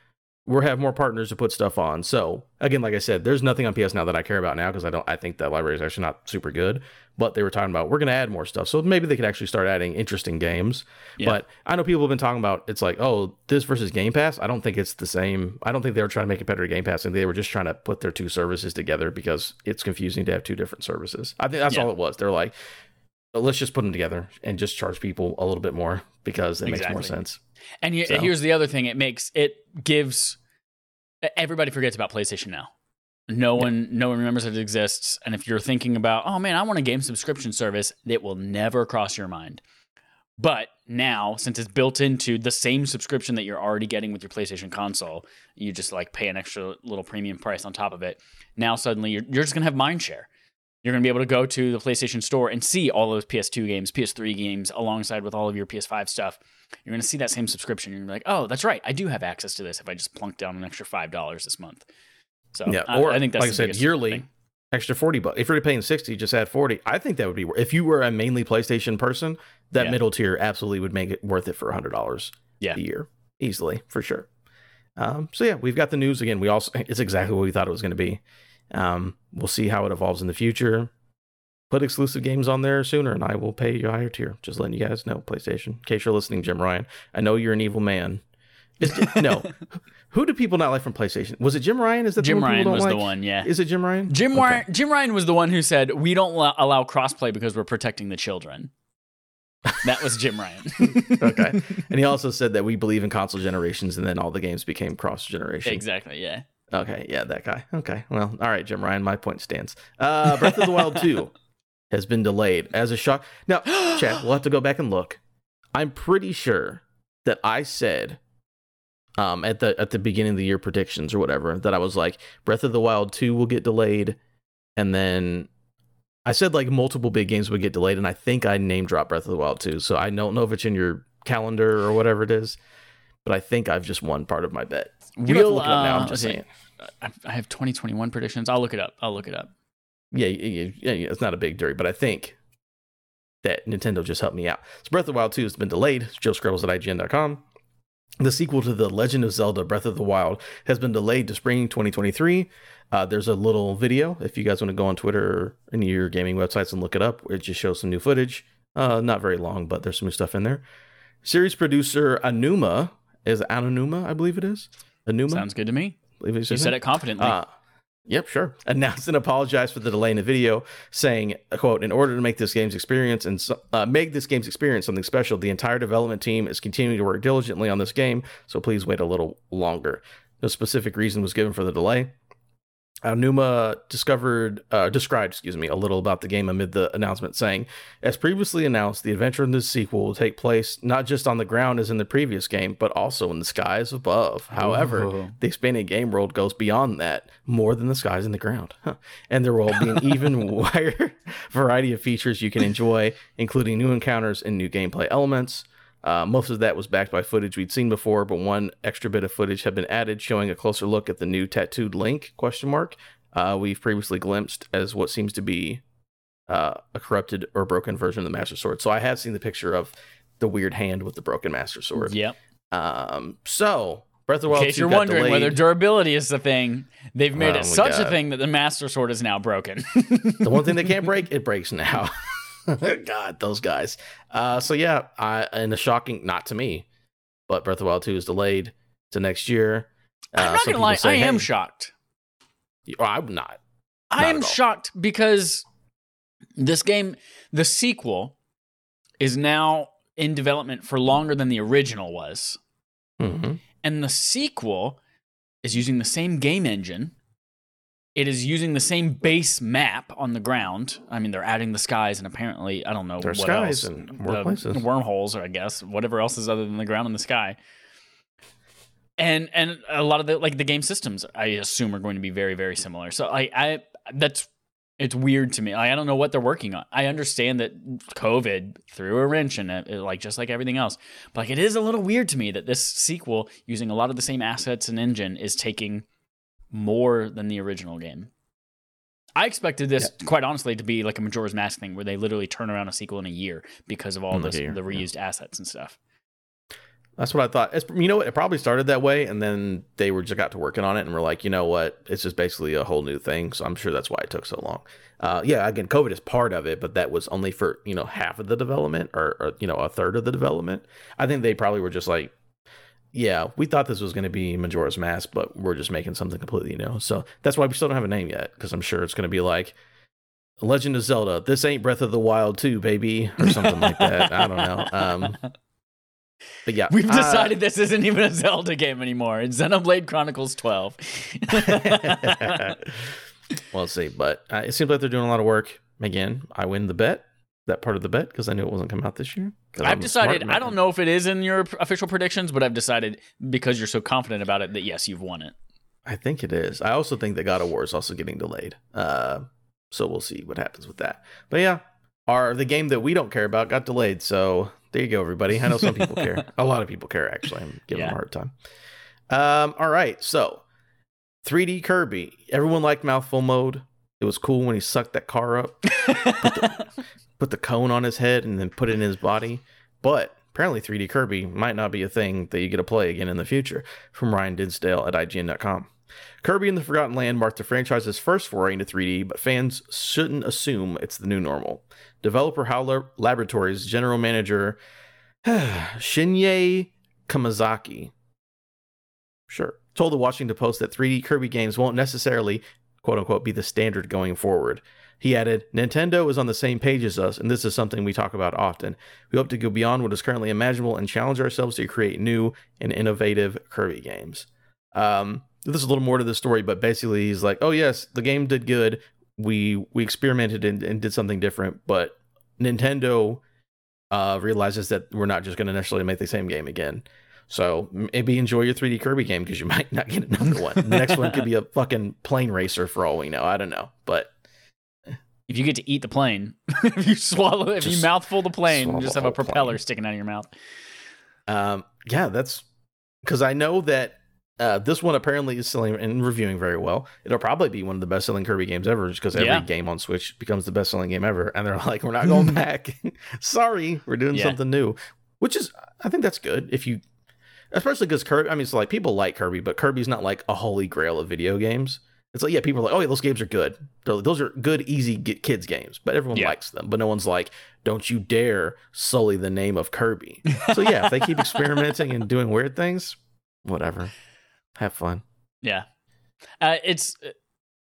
[SPEAKER 1] we're have more partners to put stuff on. So again, like I said, there's nothing on PS now that I care about now because I don't I think that library is actually not super good. But they were talking about we're gonna add more stuff, so maybe they could actually start adding interesting games.
[SPEAKER 2] Yeah.
[SPEAKER 1] But I know people have been talking about it's like oh this versus Game Pass. I don't think it's the same. I don't think they were trying to make it better to Game Pass, and they were just trying to put their two services together because it's confusing to have two different services. I think that's
[SPEAKER 2] Yeah.
[SPEAKER 1] all it was. They're like. Let's just put them together and just charge people a little bit more because it makes more sense.
[SPEAKER 2] And he-
[SPEAKER 1] So-
[SPEAKER 2] here's the other thing: it makes it gives everybody forgets about PlayStation now. No one, no one remembers that it exists. And if you're thinking about, oh man, I want a game subscription service, it will never cross your mind. But now, since it's built into the same subscription that you're already getting with your PlayStation console, you just like pay an extra little premium price on top of it. Now suddenly you're, you're just gonna have mind share. You're gonna be able to go to the PlayStation Store and see all those PS2 games, PS3 games, alongside with all of your PS5 stuff. You're gonna see that same subscription. You're like, oh, that's right, I do have access to this if I just plunk down an extra five dollars this month. So
[SPEAKER 1] Yeah,
[SPEAKER 2] I,
[SPEAKER 1] or
[SPEAKER 2] I think that's
[SPEAKER 1] like I said, yearly
[SPEAKER 2] thing.
[SPEAKER 1] extra forty bucks. If you're paying sixty, just add forty. I think that would be if you were a mainly PlayStation person. That
[SPEAKER 2] Yeah.
[SPEAKER 1] middle tier absolutely would make it worth it for hundred dollars
[SPEAKER 2] Yeah.
[SPEAKER 1] a year easily for sure. Um, so yeah, we've got the news again. We also it's exactly what we thought it was going to be. Um, we'll see how it evolves in the future. Put exclusive games on there sooner, and I will pay you a higher tier. Just letting you guys know, PlayStation. In case you're listening, Jim Ryan, I know you're an evil man. Is, no, who do people not like from PlayStation? Was it Jim Ryan? Is that
[SPEAKER 2] Jim
[SPEAKER 1] one
[SPEAKER 2] Ryan was the one, yeah.
[SPEAKER 1] Is it Jim Ryan?
[SPEAKER 2] Jim
[SPEAKER 1] Okay.
[SPEAKER 2] Ryan, Jim Ryan was the one who said we don't allow, allow crossplay because we're protecting the children. That was Jim Ryan.
[SPEAKER 1] okay. And he also said that we believe in console generations, and then all the games became cross generation.
[SPEAKER 2] exactly. Yeah.
[SPEAKER 1] Okay, yeah, that guy. Okay, well, all right, Jim Ryan, my point stands. Uh, Breath of the Wild 2 has been delayed as a shock. Now, chat, we'll have to go back and look. I'm pretty sure that I said um, at the at the beginning of the year predictions or whatever that I was like Breath of the Wild 2 will get delayed, and then I said like multiple big games would get delayed, and I think I name dropped Breath of the Wild 2. So I don't know if it's in your calendar or whatever it is, but I think I've just won part of my bet. You don't look it up now. I'm
[SPEAKER 2] uh,
[SPEAKER 1] just
[SPEAKER 2] okay.
[SPEAKER 1] saying.
[SPEAKER 2] I I have 2021 predictions. I'll look it up. I'll look it up.
[SPEAKER 1] Yeah, yeah, yeah, yeah, it's not a big jury, but I think that Nintendo just helped me out. So Breath of the Wild 2 has been delayed. Joe Skrebels at IGN.com. The sequel to The Legend of Zelda Breath of the Wild has been delayed to spring 2023. Uh, there's a little video if you guys want to go on Twitter or any of your gaming websites and look it up. It just shows some new footage. Uh, not very long, but there's some new stuff in there. Series producer Anuma is Anuma, I believe it is. Anuma,
[SPEAKER 2] Sounds good to me.
[SPEAKER 1] Believe
[SPEAKER 2] You said it confidently.
[SPEAKER 1] Uh, Yep, sure. Announced and apologized for the delay in the video, saying, "quote In order to make this game's experience and uh, make this game's experience something special, the entire development team is continuing to work diligently on this game. So please wait a little longer." No specific reason was given for the delay. Aonuma discovered, uh, described, excuse me, a little about the game amid the announcement, saying, "As previously announced, the adventure in this sequel will take place not just on the ground as in the previous game, but also in the skies above. However,
[SPEAKER 2] Ooh.
[SPEAKER 1] the expanded game world goes beyond that, more than the skies and the ground, Huh. and there will be an even wider variety of features you can enjoy, including new encounters and new gameplay elements." Uh, most of that was backed by footage we'd seen before, but one extra bit of footage had been added, showing a closer look at the new tattooed Link question mark. Uh, we've previously glimpsed as what seems to be uh, a corrupted or broken version of the Master Sword. So I have seen the picture of the weird hand with the broken Master Sword.
[SPEAKER 2] Yep.
[SPEAKER 1] Um, so Breath of the
[SPEAKER 2] In case you're wondering
[SPEAKER 1] delayed.
[SPEAKER 2] whether durability is the thing, they've made
[SPEAKER 1] Oh
[SPEAKER 2] it such a thing that the Master Sword is now broken.
[SPEAKER 1] the one thing they can't break, it breaks now. God, those guys. Uh, so yeah, I, and a shocking, not to me, but Breath of the Wild 2 is delayed to next year. Uh,
[SPEAKER 2] I'm not gonna lie,
[SPEAKER 1] people
[SPEAKER 2] I
[SPEAKER 1] say,
[SPEAKER 2] am
[SPEAKER 1] hey,
[SPEAKER 2] shocked.
[SPEAKER 1] I'm not.
[SPEAKER 2] I am shocked because this game, the sequel, is now in development for longer than the original was.
[SPEAKER 1] Mhm.
[SPEAKER 2] And the sequel is using the same game engine. It is using the same base map on the ground. I mean, they're adding the skies and apparently, I don't know
[SPEAKER 1] There
[SPEAKER 2] what
[SPEAKER 1] skies
[SPEAKER 2] else.
[SPEAKER 1] and more
[SPEAKER 2] the
[SPEAKER 1] places.
[SPEAKER 2] wormholes, or I guess whatever else is other than the ground and the sky. And and a lot of the like the game systems, I assume, are going to be very very similar. So I I that's it's weird to me. Like, I don't know what they're working on. I understand that COVID threw a wrench in it, it, like just like everything else. But like, it is a little weird to me that this sequel, using a lot of the same assets and engine, is taking more than the original game. I expected this, quite honestly, to be like a Majora's Mask thing, where they literally turn around a sequel in a year because of all this,
[SPEAKER 1] a year,
[SPEAKER 2] the
[SPEAKER 1] yeah.
[SPEAKER 2] reused assets and stuff.
[SPEAKER 1] That's what I thought. It's, you know what? It probably started that way, and then they were just got to working on it, and were like, you know what? It's just basically a whole new thing. So I'm sure that's why it took so long. Uh, yeah, again, COVID is part of it, but that was only for you know half of the development, or, or you know a third of the development. I think they probably were just like, yeah, we thought this was going to be Majora's Mask, but we're just making something completely new. So that's why we still don't have a name yet, because I'm sure it's going to be like. Legend of Zelda. This ain't Breath of the Wild 2, baby, or something like that. I don't know. Um, but yeah,
[SPEAKER 2] We've
[SPEAKER 1] uh,
[SPEAKER 2] decided this isn't even a Zelda game anymore. It's Xenoblade Chronicles 12.
[SPEAKER 1] well, see. But uh, it seems like they're doing a lot of work. Again, I win the bet, that part of the bet, because I knew it wasn't coming out this year. I'm
[SPEAKER 2] I've decided, I don't know if it is in your official predictions, but I've decided because you're so confident about it that yes, you've won it.
[SPEAKER 1] I think it is. I also think that God of War is also getting delayed. Uh, so we'll see what happens with that. But yeah, our the game that we don't care about got delayed. So there you go, everybody. I know some people care. A lot of people care, actually. I'm giving
[SPEAKER 2] Yeah.
[SPEAKER 1] them a hard time. Um, all right. So 3D Kirby. Everyone liked mouthful mode. It was cool when he sucked that car up. put the cone on his head and then put it in his body. But apparently, 3D Kirby might not be a thing that you get to play again in the future. From Ryan Dinsdale at IGN.com. Kirby and the Forgotten Land marked the franchise's first foray into 3D, but fans shouldn't assume it's the new normal. Developer HAL Laboratories general manager Shinya Kumazaki, sure, told the Washington Post that 3D Kirby games won't necessarily, quote unquote, be the standard going forward. He added, Nintendo is on the same page as us, and this is something we talk about often. We hope to go beyond what is currently imaginable and challenge ourselves to create new and innovative Kirby games. Um, this is a little more to the story, but basically he's like, oh yes, the game did good. We we experimented and, and did something different, but Nintendo uh, realizes that we're not just going to necessarily make the same game again. So maybe enjoy your 3D Kirby game because you might not get another one. The next one could be a fucking plane racer for all we know. I don't know, but
[SPEAKER 2] If you get to eat the plane, if you swallow, if you mouthful the plane,
[SPEAKER 1] swallow
[SPEAKER 2] just have a propeller
[SPEAKER 1] plane.
[SPEAKER 2] sticking out of your mouth.
[SPEAKER 1] Um, yeah, that's because I know that uh, this one apparently is selling and reviewing very well. It'll probably be one of the best selling Kirby games ever, just because every
[SPEAKER 2] Yeah.
[SPEAKER 1] game on Switch becomes the best selling game ever. And they're like, we're not going back. Sorry, we're doing
[SPEAKER 2] Yeah.
[SPEAKER 1] something new, which is, I think that's good. If you, especially because Kirby, I mean, it's like people like Kirby, but Kirby's not like a holy grail of video games. It's like, yeah, people are like, oh, yeah, those games are good. They're- Those are good, easy get kids games, but everyone
[SPEAKER 2] Yeah.
[SPEAKER 1] likes them. But no one's like, don't you dare sully the name of Kirby. So yeah, if they keep experimenting and doing weird things, whatever. Have fun.
[SPEAKER 2] Yeah. Uh, it's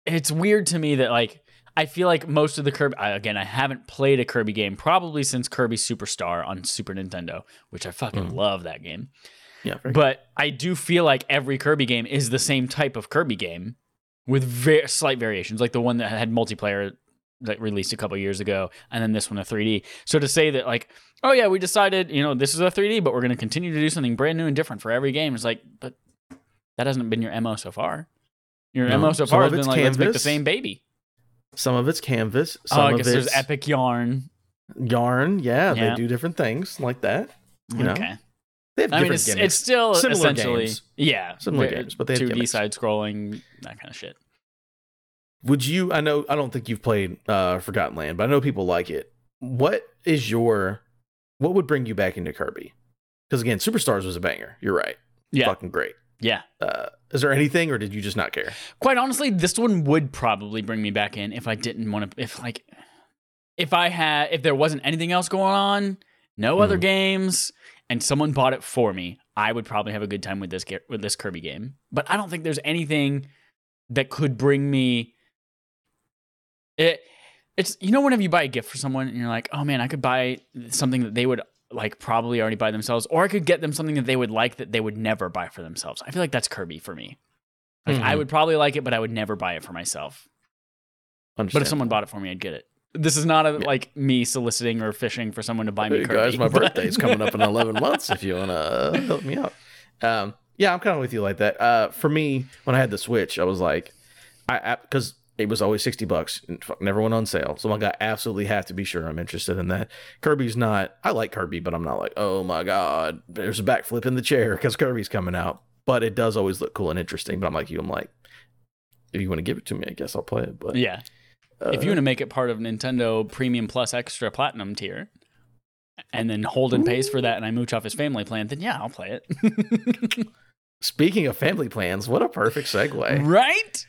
[SPEAKER 2] it's weird to me that like I feel like most of the Kirby I, again I haven't played a Kirby game probably since Kirby Superstar on Super Nintendo, which I fucking
[SPEAKER 1] Mm.
[SPEAKER 2] love that game.
[SPEAKER 1] Yeah,
[SPEAKER 2] But I do feel like every Kirby game is the same type of Kirby game with very slight variations, like the one that had multiplayer that released a couple years ago, and then this one a 3D. So to say that like, oh yeah, we decided you know this is a 3D, but we're going to continue to do something brand new and different for every game, is like, but that hasn't been your mo so far. Your
[SPEAKER 1] No,
[SPEAKER 2] mo so
[SPEAKER 1] some
[SPEAKER 2] far has been like let's make the same baby.
[SPEAKER 1] Some of it's canvas. Some
[SPEAKER 2] oh, I
[SPEAKER 1] of
[SPEAKER 2] guess
[SPEAKER 1] it's
[SPEAKER 2] there's Epic Yarn.
[SPEAKER 1] yarn. Yeah,
[SPEAKER 2] Yeah.
[SPEAKER 1] they do different things like that. You know,
[SPEAKER 2] okay.
[SPEAKER 1] They have
[SPEAKER 2] I
[SPEAKER 1] different
[SPEAKER 2] mean, it's, it's still
[SPEAKER 1] Similar
[SPEAKER 2] essentially
[SPEAKER 1] games.
[SPEAKER 2] yeah,
[SPEAKER 1] Similar games, but they have
[SPEAKER 2] 2D side scrolling that kind of shit.
[SPEAKER 1] Would you? I know. I don't think you've played uh, Forgotten Land, but I know people like it. What is your? What would bring you back into Kirby? Because again, Superstars was a banger. You're right.
[SPEAKER 2] Yeah.
[SPEAKER 1] fucking great.
[SPEAKER 2] Yeah.
[SPEAKER 1] Uh, is there anything, or did you just not care?
[SPEAKER 2] Quite honestly, this one would probably bring me back in if I didn't want to. If like, if I had, if there wasn't anything else going on, no other
[SPEAKER 1] Mhm.
[SPEAKER 2] games, and someone bought it for me, I would probably have a good time with this with this Kirby game. But I don't think there's anything that could bring me. It, it's you know whenever you buy a gift for someone and you're like, oh man, I could buy something that they would like probably already buy themselves, or I could get them something that they would like that they would never buy for themselves. I feel like that's Kirby for me. Like I
[SPEAKER 1] Mhm.
[SPEAKER 2] would probably like it, but I would never buy it for myself. But if someone bought it for me, I'd get it. This is not a,
[SPEAKER 1] Yeah.
[SPEAKER 2] like me soliciting or fishing for someone to buy me
[SPEAKER 1] Hey
[SPEAKER 2] Kirby.
[SPEAKER 1] guys, my
[SPEAKER 2] but-
[SPEAKER 1] birthday's coming up in 11 months. If you wanna help me out, um, yeah, I'm kind of with you like that. Uh, for me, when I had the Switch, I was like, I because it was always 60 bucks and never went on sale. So I'm like, I absolutely have to be sure I'm interested in that. Kirby's not. I like Kirby, but I'm not like, oh my god, there's a backflip in the chair because Kirby's coming out. But it does always look cool and interesting. But I'm like you, I'm like, if you want to give it to me, I guess I'll play it. But
[SPEAKER 2] yeah, if you want to make it part of Nintendo Premium Plus Extra Platinum tier, and then Holden pays for that, and I mooch off his family plan, then yeah, I'll play it.
[SPEAKER 1] speaking of family plans, what a perfect segue.
[SPEAKER 2] right?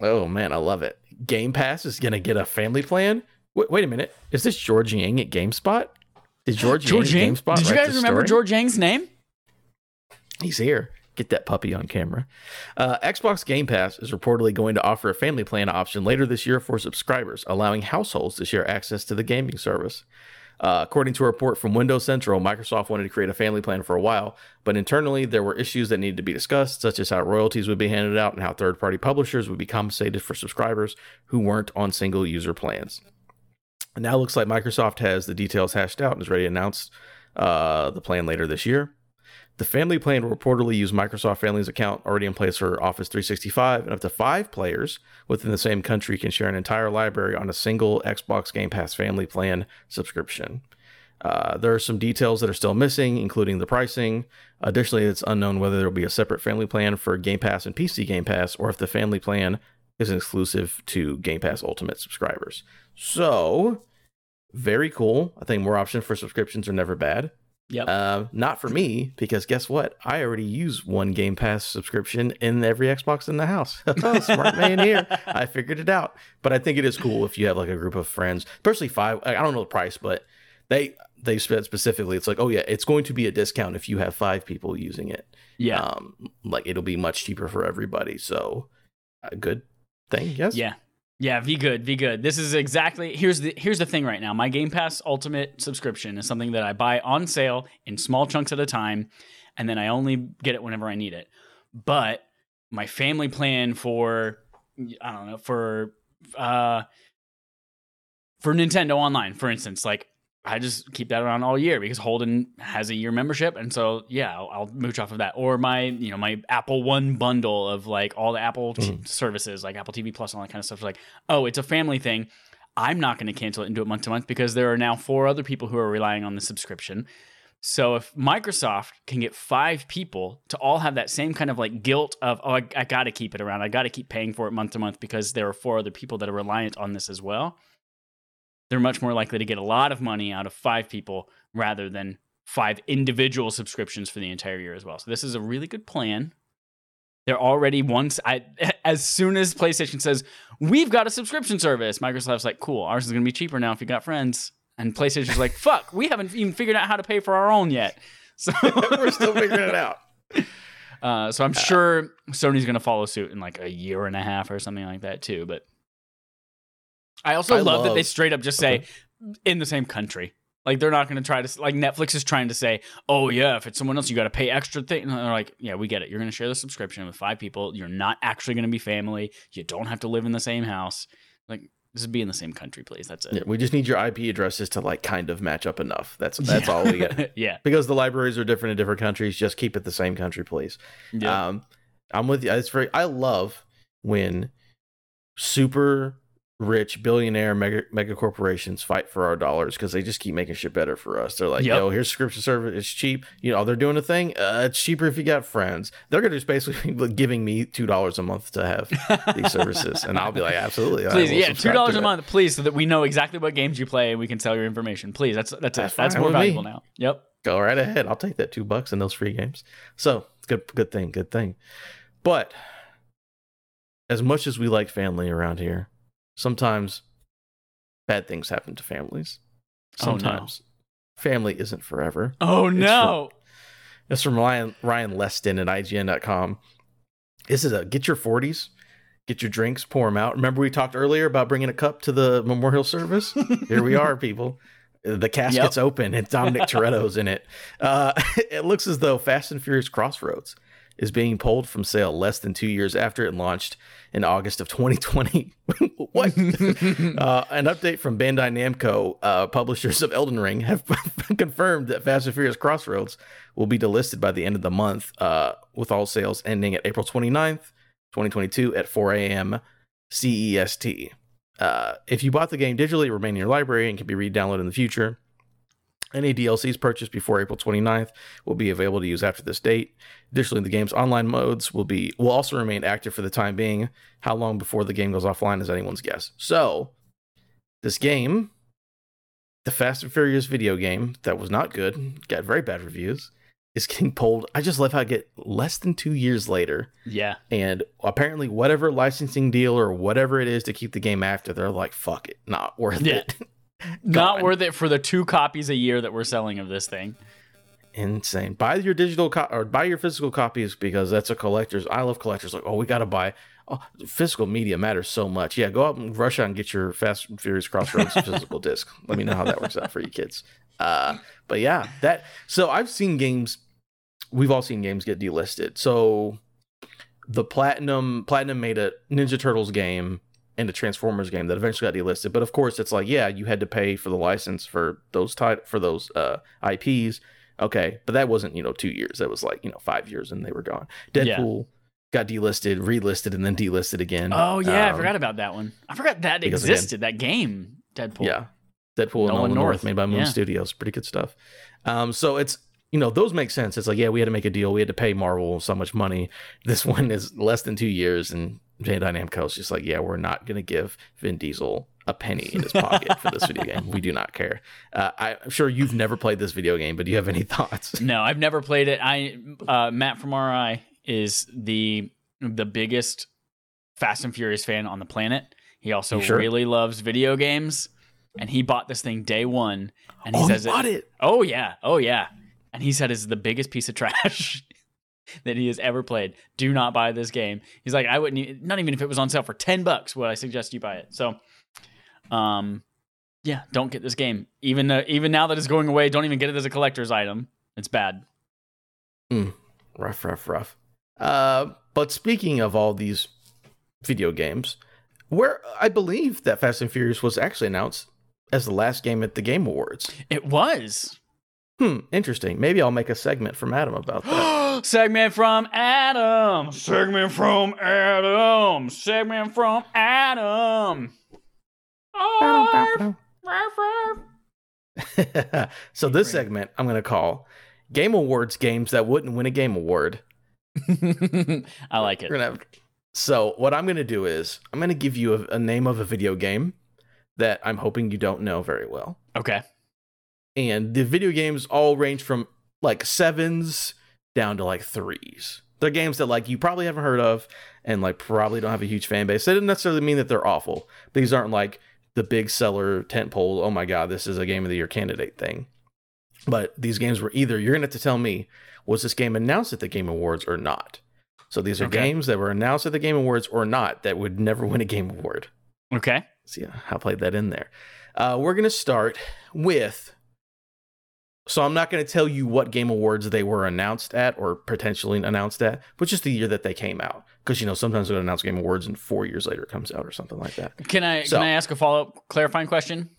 [SPEAKER 1] Oh man, I love it. Game Pass is gonna get a family plan. Wait, wait a minute. Is this George Yang at GameSpot? Did George,
[SPEAKER 2] George
[SPEAKER 1] Yang
[SPEAKER 2] Yang.
[SPEAKER 1] at GameSpot
[SPEAKER 2] Did you guys remember
[SPEAKER 1] story?
[SPEAKER 2] George Yang's name?
[SPEAKER 1] He's here. Get that puppy on camera. Uh, Xbox Game Pass is reportedly going to offer a family plan option later this year for subscribers, allowing households to share access to the gaming service. Uh, according to a report from Windows Central, Microsoft wanted to create a family plan for a while, but internally there were issues that needed to be discussed, such as how royalties would be handed out and how third party publishers would be compensated for subscribers who weren't on single user plans. Now it looks like Microsoft has the details hashed out and is ready to announce uh, the plan later this year. The family plan will reportedly use Microsoft Family's account already in place for Office 365, and up to five players within the same country can share an entire library on a single Xbox Game Pass family plan subscription. Uh, there are some details that are still missing, including the pricing. Additionally, it's unknown whether there will be a separate family plan for Game Pass and PC Game Pass, or if the family plan is exclusive to Game Pass Ultimate subscribers. So, very cool. I think more options for subscriptions are never bad.
[SPEAKER 2] Yep.
[SPEAKER 1] Uh, not for me, because guess what? I already use one Game Pass subscription in every Xbox in the house. Smart man here. I figured it out. But I think it is cool if you have like a group of friends, especially five. I don't know the price, but they they said specifically, it's like, oh yeah, it's going to be a discount if you have five people using it.
[SPEAKER 2] yeah.
[SPEAKER 1] Um, like it'll be much cheaper for everybody. So, a good thing, yes.
[SPEAKER 2] Yeah. Yeah, be good, be good. This is exactly here's the here's the thing right now. My Game Pass Ultimate subscription is something that I buy on sale in small chunks at a time, and then I only get it whenever I need it. But my family plan for I don't know, for uh for Nintendo Online, for instance, like I just keep that around all year because Holden has a year membership, and so yeah, I'll, I'll mooch off of that. Or my, you know, my Apple One bundle of like all the Apple t-
[SPEAKER 1] Mhm.
[SPEAKER 2] services, like Apple TV Plus, and all that kind of stuff. Like, oh, it's a family thing. I'm not going to cancel it and do it month to month because there are now four other people who are relying on the subscription. So if Microsoft can get five people to all have that same kind of like guilt of, oh, I, I got to keep it around, I got to keep paying for it month to month because there are four other people that are reliant on this as well, they're much more likely to get a lot of money out of five people rather than five individual subscriptions for the entire year as well. So this is a really good plan. They're already once I as soon as PlayStation says we've got a subscription service, Microsoft's like, cool, ours is gonna be cheaper now if you got friends. And PlayStation's like, fuck, we haven't even figured out how to pay for our own yet. So
[SPEAKER 1] We're still figuring it out.
[SPEAKER 2] Uh, so I'm sure Sony's going to follow suit in like a year and a half or something like that too. But I also
[SPEAKER 1] I
[SPEAKER 2] love, that they straight up just say in the same country. Like they're not going to try to like Netflix is trying to say, oh yeah, if it's someone else, you got to pay extra thing. And they're like, yeah, we get it. You're going to share the subscription with five people. You're not actually going to be family. You don't have to live in the same house. Like just be in the same country, please. That's it.
[SPEAKER 1] Yeah, we just need your IP addresses to like kind of match up enough. That's that's all we get.
[SPEAKER 2] yeah.
[SPEAKER 1] Because the libraries are different in different countries, just keep it the same country, please.
[SPEAKER 2] Yeah.
[SPEAKER 1] Um, I'm with you. It's very. I love when super rich billionaire mega mega corporations fight for our dollars because they just keep making shit better for us. They're like,
[SPEAKER 2] Yep.
[SPEAKER 1] yo, here's subscription service. It's cheap. You know, they're doing a thing. Uh, it's cheaper if you got friends. They're gonna just basically be giving me two dollars a month to have these services, and I'll be like, absolutely.
[SPEAKER 2] Please, yeah, two dollars a month, please, so that we know exactly what games you play and we can sell your information. Please, that's that's
[SPEAKER 1] That's.
[SPEAKER 2] That's more
[SPEAKER 1] with me.
[SPEAKER 2] valuable now. Yep.
[SPEAKER 1] go right ahead. I'll take that two bucks and those free games. So it's good, good thing, good thing. But as much as we like family around here, sometimes bad things happen to families.
[SPEAKER 2] Oh, no.
[SPEAKER 1] Sometimes family isn't forever.
[SPEAKER 2] Oh no.
[SPEAKER 1] This from Ryan Ryan Leston at IGN.com. This is a get your 40s, get your drinks, pour them out. Remember we talked earlier about bringing a cup to the memorial service? Here we are, people. The casket's open and Dominic Toretto's in it. Uh, it looks as though Fast and Furious Crossroads is being pulled from sale less than two years after it launched in August of 2020. what? uh, an update from Bandai Namco, uh, publishers of Elden Ring, have confirmed that Fast and Furious Crossroads will be delisted by the end of the month, uh, with all sales ending at April 29th, 2022 at 4 a.m. CEST. Uh, if you bought the game digitally, it remain in your library and can be re-downloaded in the future. Any DLCs purchased before April 29th will be available to use after this date. Additionally, the game's online modes will be will also remain active for the time being. How long before the game goes offline is anyone's guess. So, this game, the Fast and Furious video game that was not good, got very bad reviews, is getting pulled. I just love how I get less than two years later,
[SPEAKER 2] Yeah.
[SPEAKER 1] and apparently whatever licensing deal or whatever it is to keep the game after, they're like, "Fuck it, not worth
[SPEAKER 2] Yeah.
[SPEAKER 1] it."
[SPEAKER 2] Not worth it for the two copies a year that we're selling of this thing.
[SPEAKER 1] insane. Buy your digital co- or buy your physical copies because that's a collector's. I love collectors. Like, oh, we got to buy. Oh, physical media matters so much. Yeah, go out and rush out and get your Fast and Furious Crossroads physical disc. Let me know how that works out for you kids. Uh, but yeah, that. So I've seen games. We've all seen games get delisted. So the platinum platinum made a Ninja Turtles game and the Transformers game that eventually got delisted. But of course, it's like yeah, you had to pay for the license for those tit- for those uh, IPs. Okay, but that wasn't you know two years. That was like you know five years, and they were gone.
[SPEAKER 2] Yeah.
[SPEAKER 1] Deadpool got delisted, relisted, and then delisted again.
[SPEAKER 2] Oh yeah, I
[SPEAKER 1] Um,
[SPEAKER 2] forgot about that one. I forgot that
[SPEAKER 1] because again-
[SPEAKER 2] existed. that game, Deadpool.
[SPEAKER 1] Yeah, Deadpool and
[SPEAKER 2] Nolan
[SPEAKER 1] Nolan North,
[SPEAKER 2] North.
[SPEAKER 1] made by Moon
[SPEAKER 2] Yeah.
[SPEAKER 1] Studios. Pretty good stuff. Um, so it's you know those make sense. It's like yeah, we had to make a deal. We had to pay Marvel so much money. This one is less than two years, and Bandai Namco's just like yeah, we're not gonna give Vin Diesel a penny in his pocket for this video game. We do not care. Uh, I'm sure you've never played this video game, but do you have any thoughts?
[SPEAKER 2] No, I've never played it. I uh, Matt from RI is the the biggest Fast and Furious fan on the planet. He also
[SPEAKER 1] sure?
[SPEAKER 2] really loves video games, and he bought this thing day one. And he
[SPEAKER 1] oh,
[SPEAKER 2] says
[SPEAKER 1] you
[SPEAKER 2] it,
[SPEAKER 1] bought it.
[SPEAKER 2] Oh yeah, oh yeah. And he said it's the biggest piece of trash that he has ever played. Do not buy this game. He's like, I wouldn't. Not even if it was on sale for ten bucks would I suggest you buy it. So, um, yeah, don't get this game. Even uh, even now that it's going away, don't even get it as a collector's item. It's bad.
[SPEAKER 1] Rough, rough, rough. Uh, but speaking of all these video games, where I believe that Fast and Furious was actually announced as the last game at the Game Awards.
[SPEAKER 2] It was.
[SPEAKER 1] Hmm, interesting. Maybe I'll make a segment from Adam about that.
[SPEAKER 2] Segment from Adam. Segment from Adam. Segment from Adam.
[SPEAKER 1] so this segment I'm going to call Game Awards games that wouldn't win a Game Award.
[SPEAKER 2] I like it.
[SPEAKER 1] Have. So what I'm gonna do is I'm gonna give you a, a name of a video game that I'm hoping you don't know very well.
[SPEAKER 2] Okay.
[SPEAKER 1] And the video games all range from like sevens down to like threes. They're games that like you probably haven't heard of and like probably don't have a huge fan base. That doesn't necessarily mean that they're awful. These aren't like the big seller tentpole. Oh my god, this is a game of the year candidate thing. But these games were either you're gonna have to tell me was this game announced at the Game Awards or not. So these are
[SPEAKER 2] Okay.
[SPEAKER 1] games that were announced at the Game Awards or not that would never win a Game Award.
[SPEAKER 2] Okay.
[SPEAKER 1] See how I played that in there. Uh, we're gonna start with. So I'm not going to tell you what Game Awards they were announced at or potentially announced at, but just the year that they came out. Because you know sometimes they'll announce Game Awards and four years later it comes out or something like that.
[SPEAKER 2] Can I
[SPEAKER 1] So-
[SPEAKER 2] can I ask a follow up clarifying question?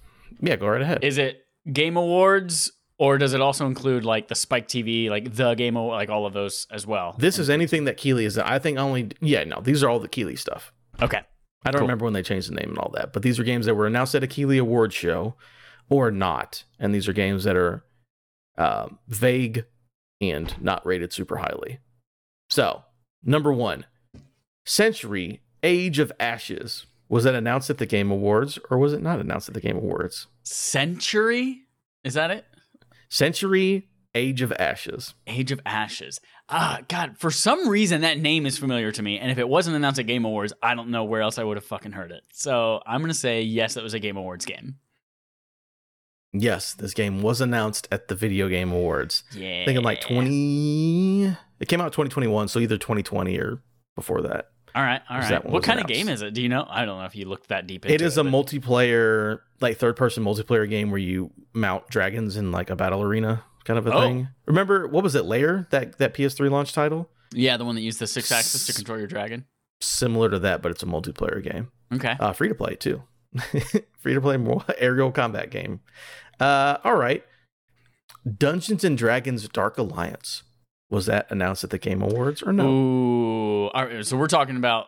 [SPEAKER 1] Yeah, go right ahead.
[SPEAKER 2] Is it Game Awards or does it also include like the Spike TV, like the Game Award, like all of those as well?
[SPEAKER 1] this is anything that Keighley is. I think only. Yeah, no, these are all the Keighley stuff.
[SPEAKER 2] Okay.
[SPEAKER 1] I don't
[SPEAKER 2] Cool.
[SPEAKER 1] remember when they changed the name and all that, but these are games that were announced at a Keighley Award show or not, and these are games that are um, vague and not rated super highly. So, number one, Century Age of Ashes. Was that announced at the Game Awards or was it not announced at the Game Awards?
[SPEAKER 2] Century? Is that it?
[SPEAKER 1] Century Age of Ashes.
[SPEAKER 2] Age of Ashes. Ah, God, for some reason that name is familiar to me. And if it wasn't announced at Game Awards, I don't know where else I would have fucking heard it. So I'm going to say yes, that was a Game Awards game.
[SPEAKER 1] Yes, this game was announced at the Video Game Awards.
[SPEAKER 2] Yeah.
[SPEAKER 1] I think in like 20. It came out 2021, so either 2020 or before that.
[SPEAKER 2] All right. All right. What kind of game is it? Do you know? I don't know if you looked that deep into
[SPEAKER 1] It is a
[SPEAKER 2] but-
[SPEAKER 1] multiplayer, like third person multiplayer game where you mount dragons in like a battle arena kind of a
[SPEAKER 2] Oh.
[SPEAKER 1] thing. Remember what was it? Lair that that PS3 launch title,
[SPEAKER 2] Yeah, the one that used the six axis to control your dragon.
[SPEAKER 1] similar to that, but it's a multiplayer game.
[SPEAKER 2] Okay.
[SPEAKER 1] Uh, free to play too. free to play more aerial combat game. Uh, all right. Dungeons and Dragons Dark Alliance. Was that announced at the Game Awards or no?
[SPEAKER 2] Ooh. All right. So we're talking about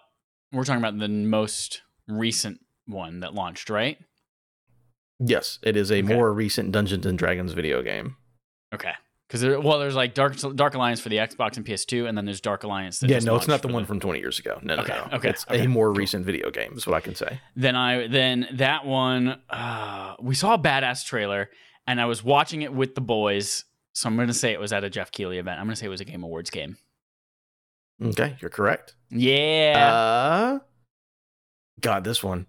[SPEAKER 2] we're talking about the most recent one that launched, right?
[SPEAKER 1] Yes, it is a
[SPEAKER 2] Okay.
[SPEAKER 1] more recent Dungeons and Dragons video game.
[SPEAKER 2] Okay. Because there, well, there's like Dark Dark Alliance for the Xbox and PS2, and then there's Dark Alliance.
[SPEAKER 1] Yeah, no, it's not the one from 20 years ago. No, no,
[SPEAKER 2] Okay,
[SPEAKER 1] no.
[SPEAKER 2] okay,
[SPEAKER 1] It's
[SPEAKER 2] okay,
[SPEAKER 1] a more recent video game, is what I can say.
[SPEAKER 2] Then I then that one uh, we saw a badass trailer, and I was watching it with the boys. So I'm gonna say it was at a Geoff Keighley event. I'm gonna say it was a Game Awards game.
[SPEAKER 1] Okay, you're correct.
[SPEAKER 2] Yeah.
[SPEAKER 1] Uh, God, this one.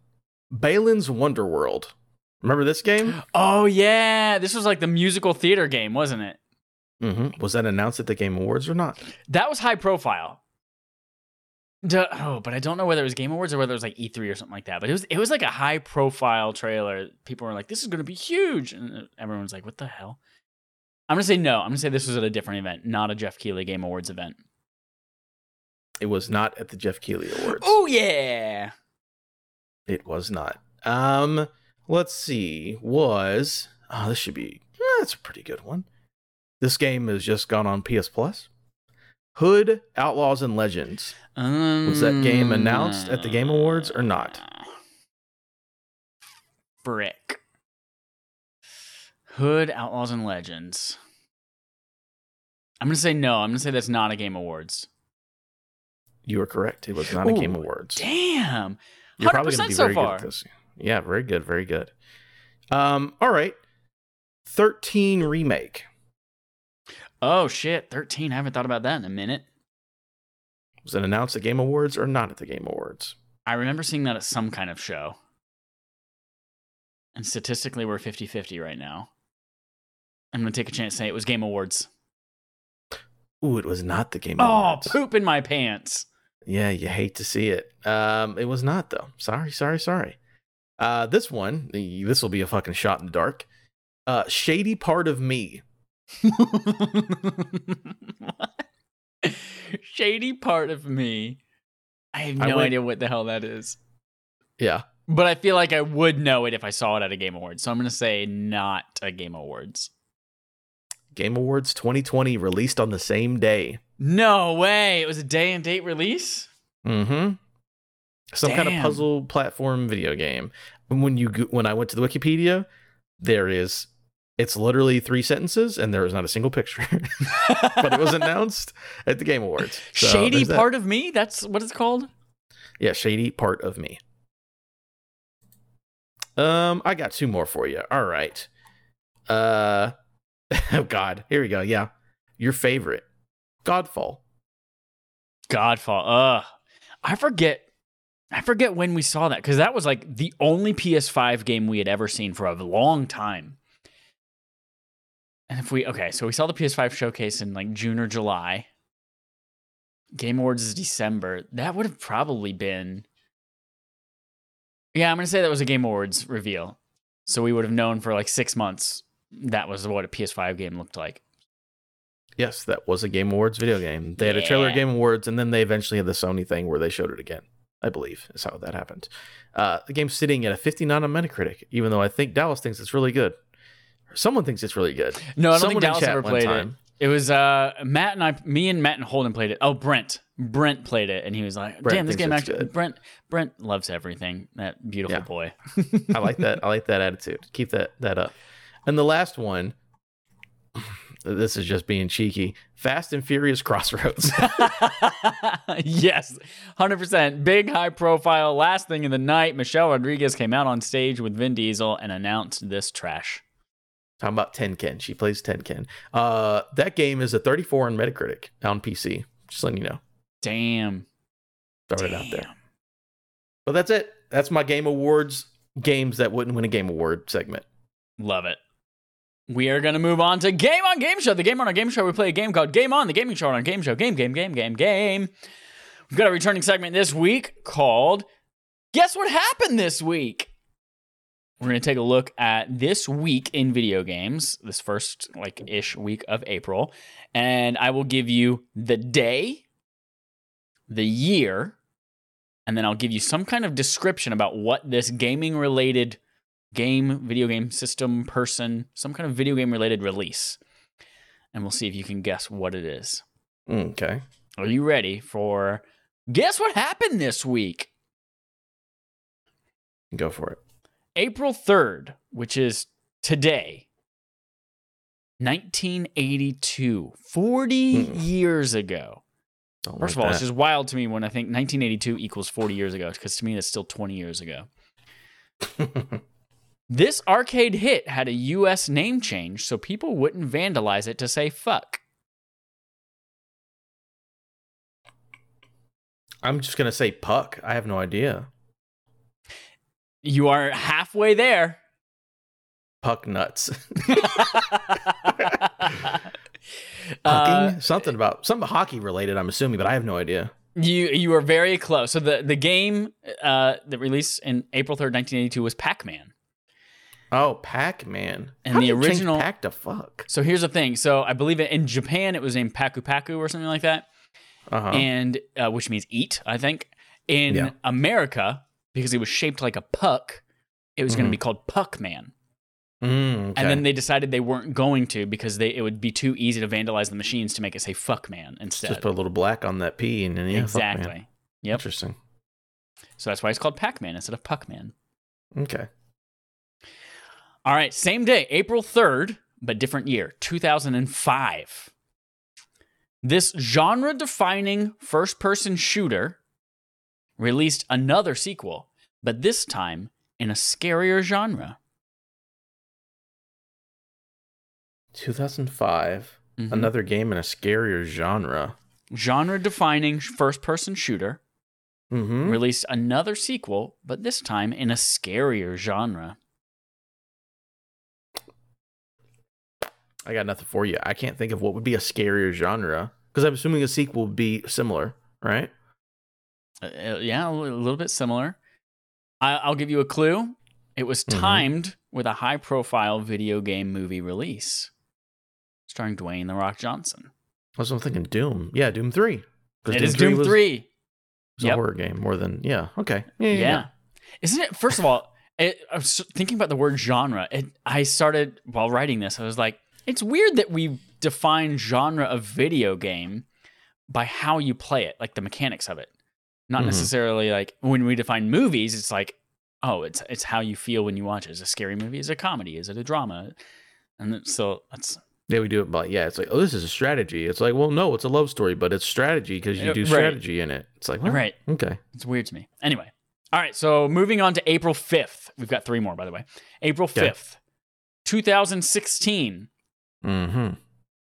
[SPEAKER 1] Balan's Wonderworld. Remember this game?
[SPEAKER 2] oh yeah, this was like the musical theater game, wasn't it?
[SPEAKER 1] Mm-hmm. Was that announced at the Game Awards or not?
[SPEAKER 2] That was high profile. Duh, oh, but I don't know whether it was Game Awards or whether it was like E3 or something like that. But it was it was like a high profile trailer. People were like, "This is going to be huge," and everyone's like, "What the hell?" I'm gonna say no. I'm gonna say this was at a different event, not a Geoff Keighley Game Awards event.
[SPEAKER 1] It was not at the Geoff Keighley Awards.
[SPEAKER 2] Oh yeah.
[SPEAKER 1] It was not. Um, let's see. Was oh, this should be eh, that's a pretty good one. This game has just gone on PS Plus. Hood Outlaws and Legends. Was that game announced at the Game Awards or not?
[SPEAKER 2] Brick. Hood Outlaws and Legends. I'm gonna say no. I'm gonna say that's not a Game Awards.
[SPEAKER 1] You are correct. It was not a Game
[SPEAKER 2] Ooh,
[SPEAKER 1] Awards.
[SPEAKER 2] Damn.
[SPEAKER 1] You're probably going to be
[SPEAKER 2] so
[SPEAKER 1] very
[SPEAKER 2] far.
[SPEAKER 1] good at this. Yeah, very good, very good. Um, all right. 13 remake.
[SPEAKER 2] Oh shit, 13. I haven't thought about that in a minute.
[SPEAKER 1] Was it announced at Game Awards or not at the Game Awards?
[SPEAKER 2] I remember seeing that at some kind of show. And statistically, we're 50 50 right now. I'm going to take a chance and say it was Game Awards.
[SPEAKER 1] Ooh, it was not the Game
[SPEAKER 2] Oh,
[SPEAKER 1] Awards.
[SPEAKER 2] Oh, poop in my pants.
[SPEAKER 1] Yeah, you hate to see it. Um, it was not though. Sorry, sorry, sorry. Uh, this one, this will be a fucking shot in the dark. Uh, shady part of me.
[SPEAKER 2] Shady part of me. I have
[SPEAKER 1] I
[SPEAKER 2] no
[SPEAKER 1] went-
[SPEAKER 2] idea what the hell that is.
[SPEAKER 1] Yeah,
[SPEAKER 2] But I feel like I would know it if I saw it at a Game Awards. So I'm going to say not a Game Awards.
[SPEAKER 1] Game Awards 2020 released on the same day.
[SPEAKER 2] No way. It was a day and date release?
[SPEAKER 1] Mm-hmm. Some kind of puzzle platform video game. When you go- when I went to the Wikipedia, there is it's literally three sentences and there is not a single picture. but it was announced at the Game Awards. So
[SPEAKER 2] Shady part of me? That's what it's called?
[SPEAKER 1] Yeah, shady part of me. Um, I got two more for you. All right. Uh, oh God, here we go. Yeah, your favorite, Godfall.
[SPEAKER 2] Godfall. Ugh. I forget. I forget when we saw that because that was like the only PS5 game we had ever seen for a long time. And if we okay, so we saw the PS5 showcase in like June or July. Game Awards is December. That would have probably been. Yeah, I'm gonna say that was a Game Awards reveal. So we would have known for like six months that was what a PS5 game looked like.
[SPEAKER 1] Yes, that was a Game Awards video game. They had a trailer Game Awards, and then they eventually had the Sony thing where they showed it again. I believe is how that happened. Uh, the game's sitting at a 59 on Metacritic, even though I think Dallas thinks it's really good. Someone thinks it's really good.
[SPEAKER 2] No, I don't
[SPEAKER 1] Someone
[SPEAKER 2] think Dallas ever played it. It was uh Matt and I, me and Matt and Holden played it. Oh, Brent, Brent played it, and he was like,
[SPEAKER 1] Brent
[SPEAKER 2] "Damn, this game actually."
[SPEAKER 1] good.
[SPEAKER 2] Brent, Brent loves everything. That beautiful
[SPEAKER 1] Yeah.
[SPEAKER 2] boy.
[SPEAKER 1] I like that. I like that attitude. Keep that that up. And the last one, this is just being cheeky. Fast and Furious Crossroads.
[SPEAKER 2] yes, hundred percent. Big high profile. Last thing in the night, Michelle Rodriguez came out on stage with Vin Diesel and announced this trash.
[SPEAKER 1] Talking about Tenken. She plays Tenken. Uh, that game is a 34 on Metacritic on PC. Just letting you know.
[SPEAKER 2] Damn.
[SPEAKER 1] Throwing it out there. But that's it. That's my Game Awards games that wouldn't win a Game Award segment.
[SPEAKER 2] Love it. We are going to move on to Game On Game Show. The Game On our Game Show, we play a game called Game On, the gaming show on our game show. Game, game, game, game, game. We've got a returning segment this week called Guess What Happened This Week? We're going to take a look at this week in video games, this first like ish week of April, and I will give you the day, the year, and then I'll give you some kind of description about what this gaming related game, video game system, person, some kind of video game related release. And we'll see if you can guess what it is.
[SPEAKER 1] Okay.
[SPEAKER 2] Are you ready for guess what happened this week?
[SPEAKER 1] Go for it.
[SPEAKER 2] April 3rd, which is today, 1982, 40
[SPEAKER 1] Mm.
[SPEAKER 2] years ago.
[SPEAKER 1] Don't
[SPEAKER 2] First
[SPEAKER 1] like
[SPEAKER 2] of all, it's
[SPEAKER 1] that.
[SPEAKER 2] just wild to me when I think 1982 equals 40 years ago, because to me, that's still 20 years ago. This arcade hit had a US name change so people wouldn't vandalize it to say fuck.
[SPEAKER 1] I'm just gonna say Puck. I have no idea.
[SPEAKER 2] You are halfway there.
[SPEAKER 1] Puck nuts.
[SPEAKER 2] Uh,
[SPEAKER 1] something about something hockey related. I'm assuming, but I have no idea.
[SPEAKER 2] you you are very close. So the the game uh, that released in April 3rd, 1982 was Pac-Man.
[SPEAKER 1] Oh, Pac Man.
[SPEAKER 2] And the original-
[SPEAKER 1] Pac to fuck.
[SPEAKER 2] So here's the thing. So I believe in Japan it was named Paku Paku or something like that.
[SPEAKER 1] Uh huh.
[SPEAKER 2] and uh, which means eat, I think. In
[SPEAKER 1] Yeah.
[SPEAKER 2] America, because it was shaped like a puck, it was going to be called Puckman.
[SPEAKER 1] Mm, okay.
[SPEAKER 2] And then they decided they weren't going to because they it would be too easy to vandalize the machines to make it say "fuck man" instead.
[SPEAKER 1] just put a little black on that P and then yeah, fuck, man.
[SPEAKER 2] exactly. Yep.
[SPEAKER 1] Interesting.
[SPEAKER 2] So that's why it's called Pac-Man instead of Puck-Man.
[SPEAKER 1] Okay.
[SPEAKER 2] All right, same day, April 3rd, but different year, 2005. This genre defining first person shooter released another sequel, but this time in a scarier genre.
[SPEAKER 1] 2005.
[SPEAKER 2] Mhm.
[SPEAKER 1] Another game in a scarier genre.
[SPEAKER 2] Genre defining first person shooter
[SPEAKER 1] Mm-hmm.
[SPEAKER 2] released another sequel, but this time in a scarier genre.
[SPEAKER 1] I got nothing for you. I can't think of what would be a scarier genre because I'm assuming a sequel would be similar, right?
[SPEAKER 2] Uh, uh, yeah, a little bit similar. I, I'll give you a clue. It was
[SPEAKER 1] Mhm.
[SPEAKER 2] timed with a high profile video game movie release starring Dwayne The Rock Johnson.
[SPEAKER 1] I was thinking Doom. Yeah, Doom Three.
[SPEAKER 2] It is Doom
[SPEAKER 1] was,
[SPEAKER 2] 3.
[SPEAKER 1] was a
[SPEAKER 2] Yep.
[SPEAKER 1] horror game more than, yeah. Okay. Yeah.
[SPEAKER 2] Yeah.
[SPEAKER 1] yeah, yeah.
[SPEAKER 2] Isn't it? First of all, it, I was thinking about the word genre. It, I started while writing this. I was like, it's weird that we define genre of video game by how you play it, like the mechanics of it. Not
[SPEAKER 1] Mhm.
[SPEAKER 2] necessarily like when we define movies, it's like, oh, it's it's how you feel when you watch it. Is it a scary movie? Is it a comedy? Is it a drama? And so that's
[SPEAKER 1] Yeah, we do it by, yeah, it's like, oh, this is a strategy. It's like, well, no, it's a love story, but it's strategy because you do
[SPEAKER 2] right.
[SPEAKER 1] strategy in it. It's like, well,
[SPEAKER 2] right.
[SPEAKER 1] Okay.
[SPEAKER 2] It's weird to me. Anyway, all right. So moving on to April fifth, we've got three more, by the way. April fifth, two thousand sixteen.
[SPEAKER 1] Mm-hmm.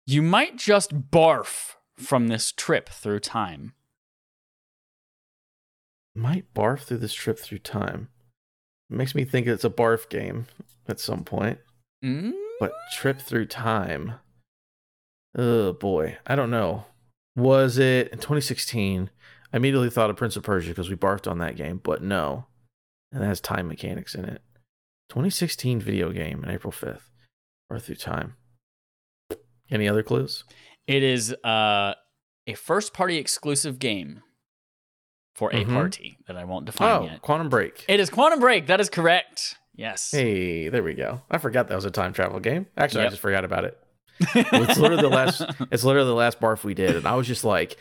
[SPEAKER 2] You might just barf from this trip through time.
[SPEAKER 1] Might barf through this trip through time. Makes me think it's a barf game at some point.
[SPEAKER 2] Mm,
[SPEAKER 1] But Trip Through Time. Oh boy, I don't know. Was it in 2016? I immediately thought of Prince of Persia because we barfed on that game, but no. And it has time mechanics in it. 2016 video game on April 5th. Or through time. Any other clues?
[SPEAKER 2] It is uh, a first party exclusive game for a
[SPEAKER 1] Mhm.
[SPEAKER 2] party that I won't define
[SPEAKER 1] Oh,
[SPEAKER 2] yet.
[SPEAKER 1] Quantum Break.
[SPEAKER 2] It is Quantum Break. That is correct. Yes.
[SPEAKER 1] Hey, there we go. I forgot that was a time travel game. Actually, I just forgot about it. It's literally the last. It's literally the last barf we did, and I was just like,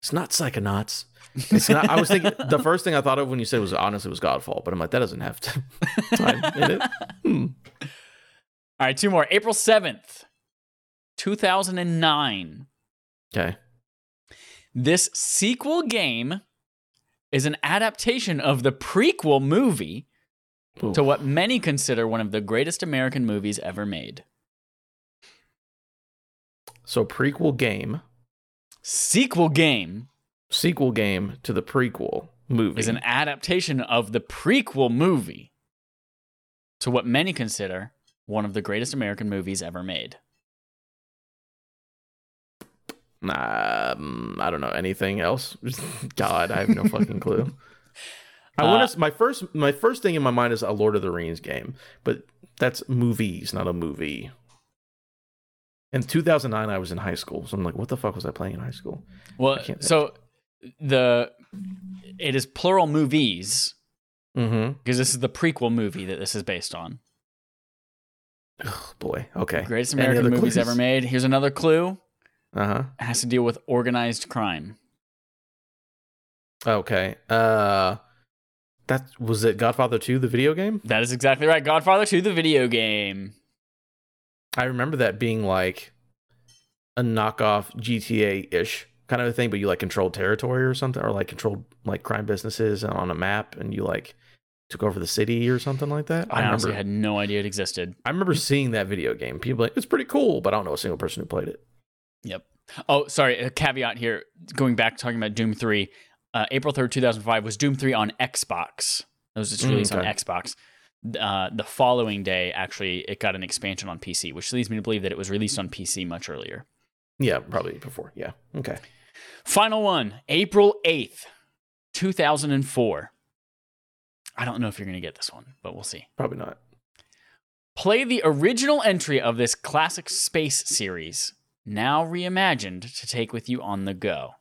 [SPEAKER 1] "It's not Psychonauts. It's not." I was thinking the first thing I thought of when you said it was honestly it was Godfall, but I'm like, that doesn't have to time in it. Hmm.
[SPEAKER 2] All right, two more. April 7th, 2009.
[SPEAKER 1] Okay.
[SPEAKER 2] This sequel game is an adaptation of the prequel movie
[SPEAKER 1] Ooh.
[SPEAKER 2] to what many consider one of the greatest American movies ever made.
[SPEAKER 1] So prequel game,
[SPEAKER 2] Sequel game
[SPEAKER 1] sequel game to the prequel movie.
[SPEAKER 2] is an adaptation of the prequel movie to what many consider one of the greatest American movies ever made.
[SPEAKER 1] Um, I don't know anything else. God, I have no fucking clue. I
[SPEAKER 2] Uh,
[SPEAKER 1] want to. My first, my first thing in my mind is a Lord of the Rings game, but that's movies, not a movie. In 2009, I was in high school, so I'm like, what the fuck was I playing in high school?
[SPEAKER 2] Well, so the it is plural movies
[SPEAKER 1] Mm-hmm.
[SPEAKER 2] because this is the prequel movie that this is based on.
[SPEAKER 1] Oh, boy. Okay.
[SPEAKER 2] Greatest American movies
[SPEAKER 1] clues?
[SPEAKER 2] ever made. Here's another clue.
[SPEAKER 1] Uh huh.
[SPEAKER 2] Has to deal with organized crime.
[SPEAKER 1] Okay. Uh, that was it. Godfather 2, the video game.
[SPEAKER 2] That is exactly right. Godfather 2, the video game.
[SPEAKER 1] I remember that being like a knockoff GTA ish kind of a thing, but you like controlled territory or something, or like controlled like crime businesses on a map, and you like took over the city or something like that.
[SPEAKER 2] I, honestly
[SPEAKER 1] remember.
[SPEAKER 2] had no idea it existed.
[SPEAKER 1] I remember seeing that video game. People like it's pretty cool, but I don't know a single person who played it.
[SPEAKER 2] Yep. Oh, sorry. A caveat here. Going back talking about Doom 3. Uh, April 3rd, 2005 was Doom 3 on Xbox. It was just
[SPEAKER 1] Mm,
[SPEAKER 2] released on. Xbox. Uh, the following day, actually, it got an expansion on PC, which leads me to believe that it was released on PC much earlier.
[SPEAKER 1] Yeah, probably before. Yeah. Okay.
[SPEAKER 2] Final one, April 8th, 2004. I don't know if you're going to get this one, but we'll see.
[SPEAKER 1] Probably not.
[SPEAKER 2] Play the original entry of this classic space series, now reimagined to take with you on the go.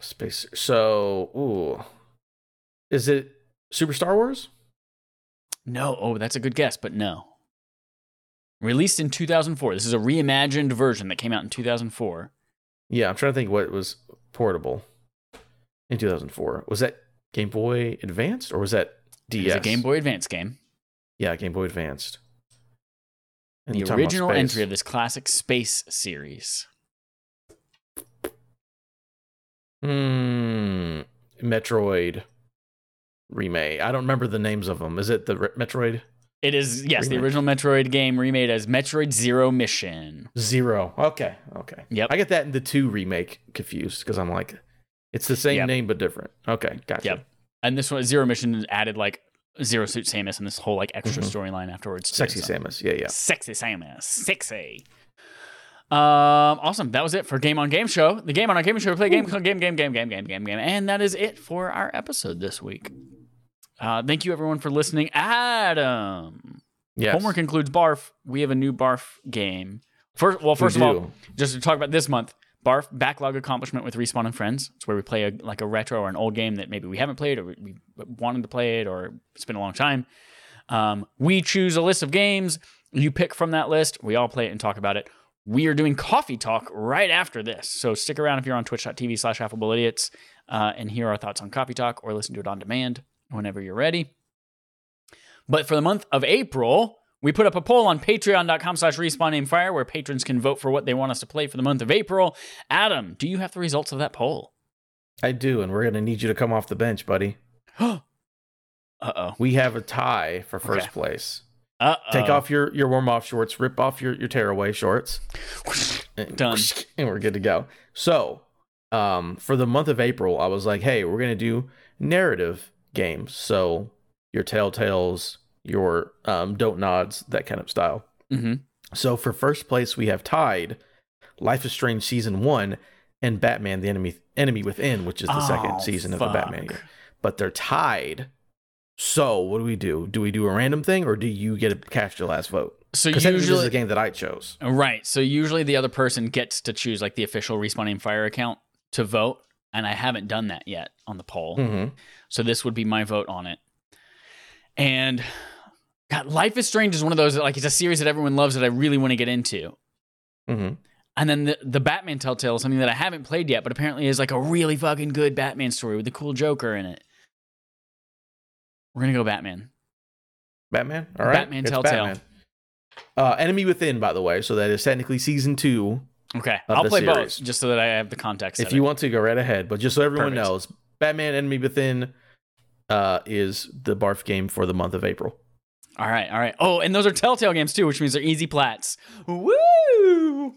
[SPEAKER 1] Space. So, ooh, is it Super Star Wars?
[SPEAKER 2] No, oh, that's a good guess, but no. Released in 2004. This is a reimagined version that came out in 2004.
[SPEAKER 1] Yeah, I'm trying to think what was portable in 2004. Was that Game Boy Advanced or was that DS?
[SPEAKER 2] It's a Game Boy Advance game.
[SPEAKER 1] Yeah, Game Boy Advanced. And
[SPEAKER 2] The
[SPEAKER 1] you're talking about
[SPEAKER 2] original entry of this classic space series.
[SPEAKER 1] Hmm. Metroid remake. I don't remember the names of them. Is it the re- Metroid
[SPEAKER 2] It is, yes, the original Metroid game remade as Metroid Zero Mission.
[SPEAKER 1] Zero? Okay, okay.
[SPEAKER 2] Yep.
[SPEAKER 1] I get that in the two remake confused because I'm like, it's the same
[SPEAKER 2] Yep.
[SPEAKER 1] name but different. Okay, gotcha.
[SPEAKER 2] Yep. And this one, Zero Mission, added like Zero Suit Samus and this whole like extra
[SPEAKER 1] Mhm.
[SPEAKER 2] storyline afterwards. too,
[SPEAKER 1] Sexy
[SPEAKER 2] so-
[SPEAKER 1] Samus. Yeah, yeah.
[SPEAKER 2] Sexy Samus. Sexy. Um, awesome. That was it for Game on Game Show. The Game on our Game Show. We play game, game, game, game, game, game, game, game, and that is it for our episode this week. Uh, thank you everyone for listening. Adam,
[SPEAKER 1] Yes.
[SPEAKER 2] homework includes Barf. We have a new Barf game. First, well,
[SPEAKER 1] We
[SPEAKER 2] first of all, just to talk about this month, Barf Backlog Accomplishment with Respawning Fire. It's where we play a, like a retro or an old game that maybe we haven't played or we, wanted to play it or it's been a long time. Um, we choose a list of games. You pick from that list. We all play it and talk about it. We are doing coffee talk right after this. So stick around if you're on twitch.tv slash affable idiots uh, and hear our thoughts on coffee talk or listen to it on demand whenever you're ready. But for the month of April, we put up a poll on patreon.com slash respawning fire where patrons can vote for what they want us to play for the month of April. Adam, do you have the results of that poll?
[SPEAKER 1] I do, and we're gonna need you to come off the bench, buddy.
[SPEAKER 2] uh oh.
[SPEAKER 1] We have a tie for first
[SPEAKER 2] Okay.
[SPEAKER 1] place.
[SPEAKER 2] Uh oh.
[SPEAKER 1] Take off your, your warm off shorts, rip off your, your tearaway shorts. and-
[SPEAKER 2] Done.
[SPEAKER 1] And we're good to go. So, um, for the month of April, I was like, hey, we're gonna do narrative games. So your Telltales, your um, Dontnods, that kind of style.
[SPEAKER 2] Mm-hmm.
[SPEAKER 1] So for first place, we have tied Life is Strange season one and Batman: The Enemy Enemy Within, which is the
[SPEAKER 2] Oh,
[SPEAKER 1] second season of the Batman year. But they're tied. So what do we do? Do we do a random thing, or do you get to cast your last vote?
[SPEAKER 2] So
[SPEAKER 1] Because this is
[SPEAKER 2] usually,
[SPEAKER 1] the game that I chose.
[SPEAKER 2] right. So usually the other person gets to choose like the official respawning fire account to vote, and I haven't done that yet on the poll.
[SPEAKER 1] hmm
[SPEAKER 2] So this would be my vote on it. And God, Life is Strange is one of those that like it's a series that everyone loves that I really want to get into.
[SPEAKER 1] hmm
[SPEAKER 2] And then the, the Batman Telltale is something that I haven't played yet, but apparently is like a really fucking good Batman story with the cool Joker in it. We're gonna go Batman.
[SPEAKER 1] Batman. All right.
[SPEAKER 2] Batman
[SPEAKER 1] It's
[SPEAKER 2] Telltale.
[SPEAKER 1] Uh, Enemy Within, by the way. So that is technically season two.
[SPEAKER 2] Okay, I'll play
[SPEAKER 1] series.
[SPEAKER 2] both just so that I have the context.
[SPEAKER 1] If you want to, go right ahead. But just so everyone
[SPEAKER 2] Perfect.
[SPEAKER 1] knows, Batman Enemy Within uh, is the barf game for the month of April.
[SPEAKER 2] All right, all right. Oh, and those are Telltale games too, which means they're easy plats. Woo!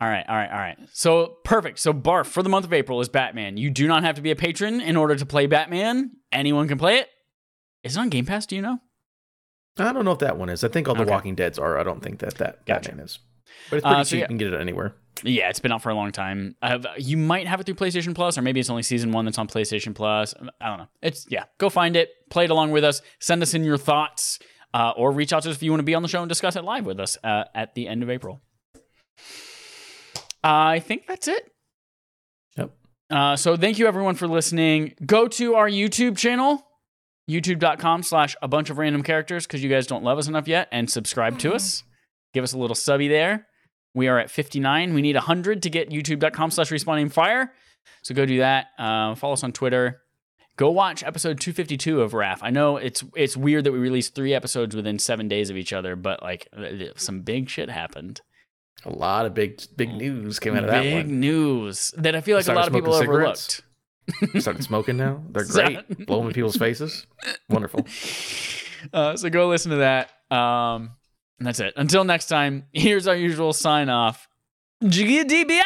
[SPEAKER 2] All right, all right, all right. So perfect. So Barf for the month of April is Batman. You do not have to be a patron in order to play Batman. Anyone can play it. Is it on Game Pass? Do you know?
[SPEAKER 1] I don't know if that one is. I think all the
[SPEAKER 2] Okay.
[SPEAKER 1] Walking Dead's are. I don't think that that
[SPEAKER 2] Gotcha.
[SPEAKER 1] Batman is. But it's
[SPEAKER 2] Uh,
[SPEAKER 1] pretty
[SPEAKER 2] so
[SPEAKER 1] cheap.
[SPEAKER 2] yeah.
[SPEAKER 1] You can get it anywhere.
[SPEAKER 2] Yeah, it's been out for a long time. Have, you might have it through PlayStation Plus, or maybe it's only season one that's on PlayStation Plus. I don't know. It's yeah. Go find it, play it along with us. Send us in your thoughts, uh, or reach out to us if you want to be on the show and discuss it live with us uh, at the end of April. I think that's it.
[SPEAKER 1] Yep.
[SPEAKER 2] Uh, so thank you everyone for listening. Go to our YouTube channel, youtube.com slash a bunch of random characters, because you guys don't love us enough yet, and subscribe to us. Give us a little subby there. We are at 59. We need 100 to get youtube.com slash respawning fire. So go do that. Uh, follow us on Twitter. Go watch episode 252 of RAF. I know it's it's weird that we released three episodes within seven days of each other, but like uh, some big shit happened.
[SPEAKER 1] A lot of big big news came out of that
[SPEAKER 2] big
[SPEAKER 1] one.
[SPEAKER 2] news that I feel like a lot of people
[SPEAKER 1] smoking
[SPEAKER 2] overlooked.
[SPEAKER 1] Started smoking now. They're great. Blowing in people's faces. Wonderful.
[SPEAKER 2] Uh, so go listen to that. Um, and that's it. Until next time, here's our usual sign off. Jiggy DBI.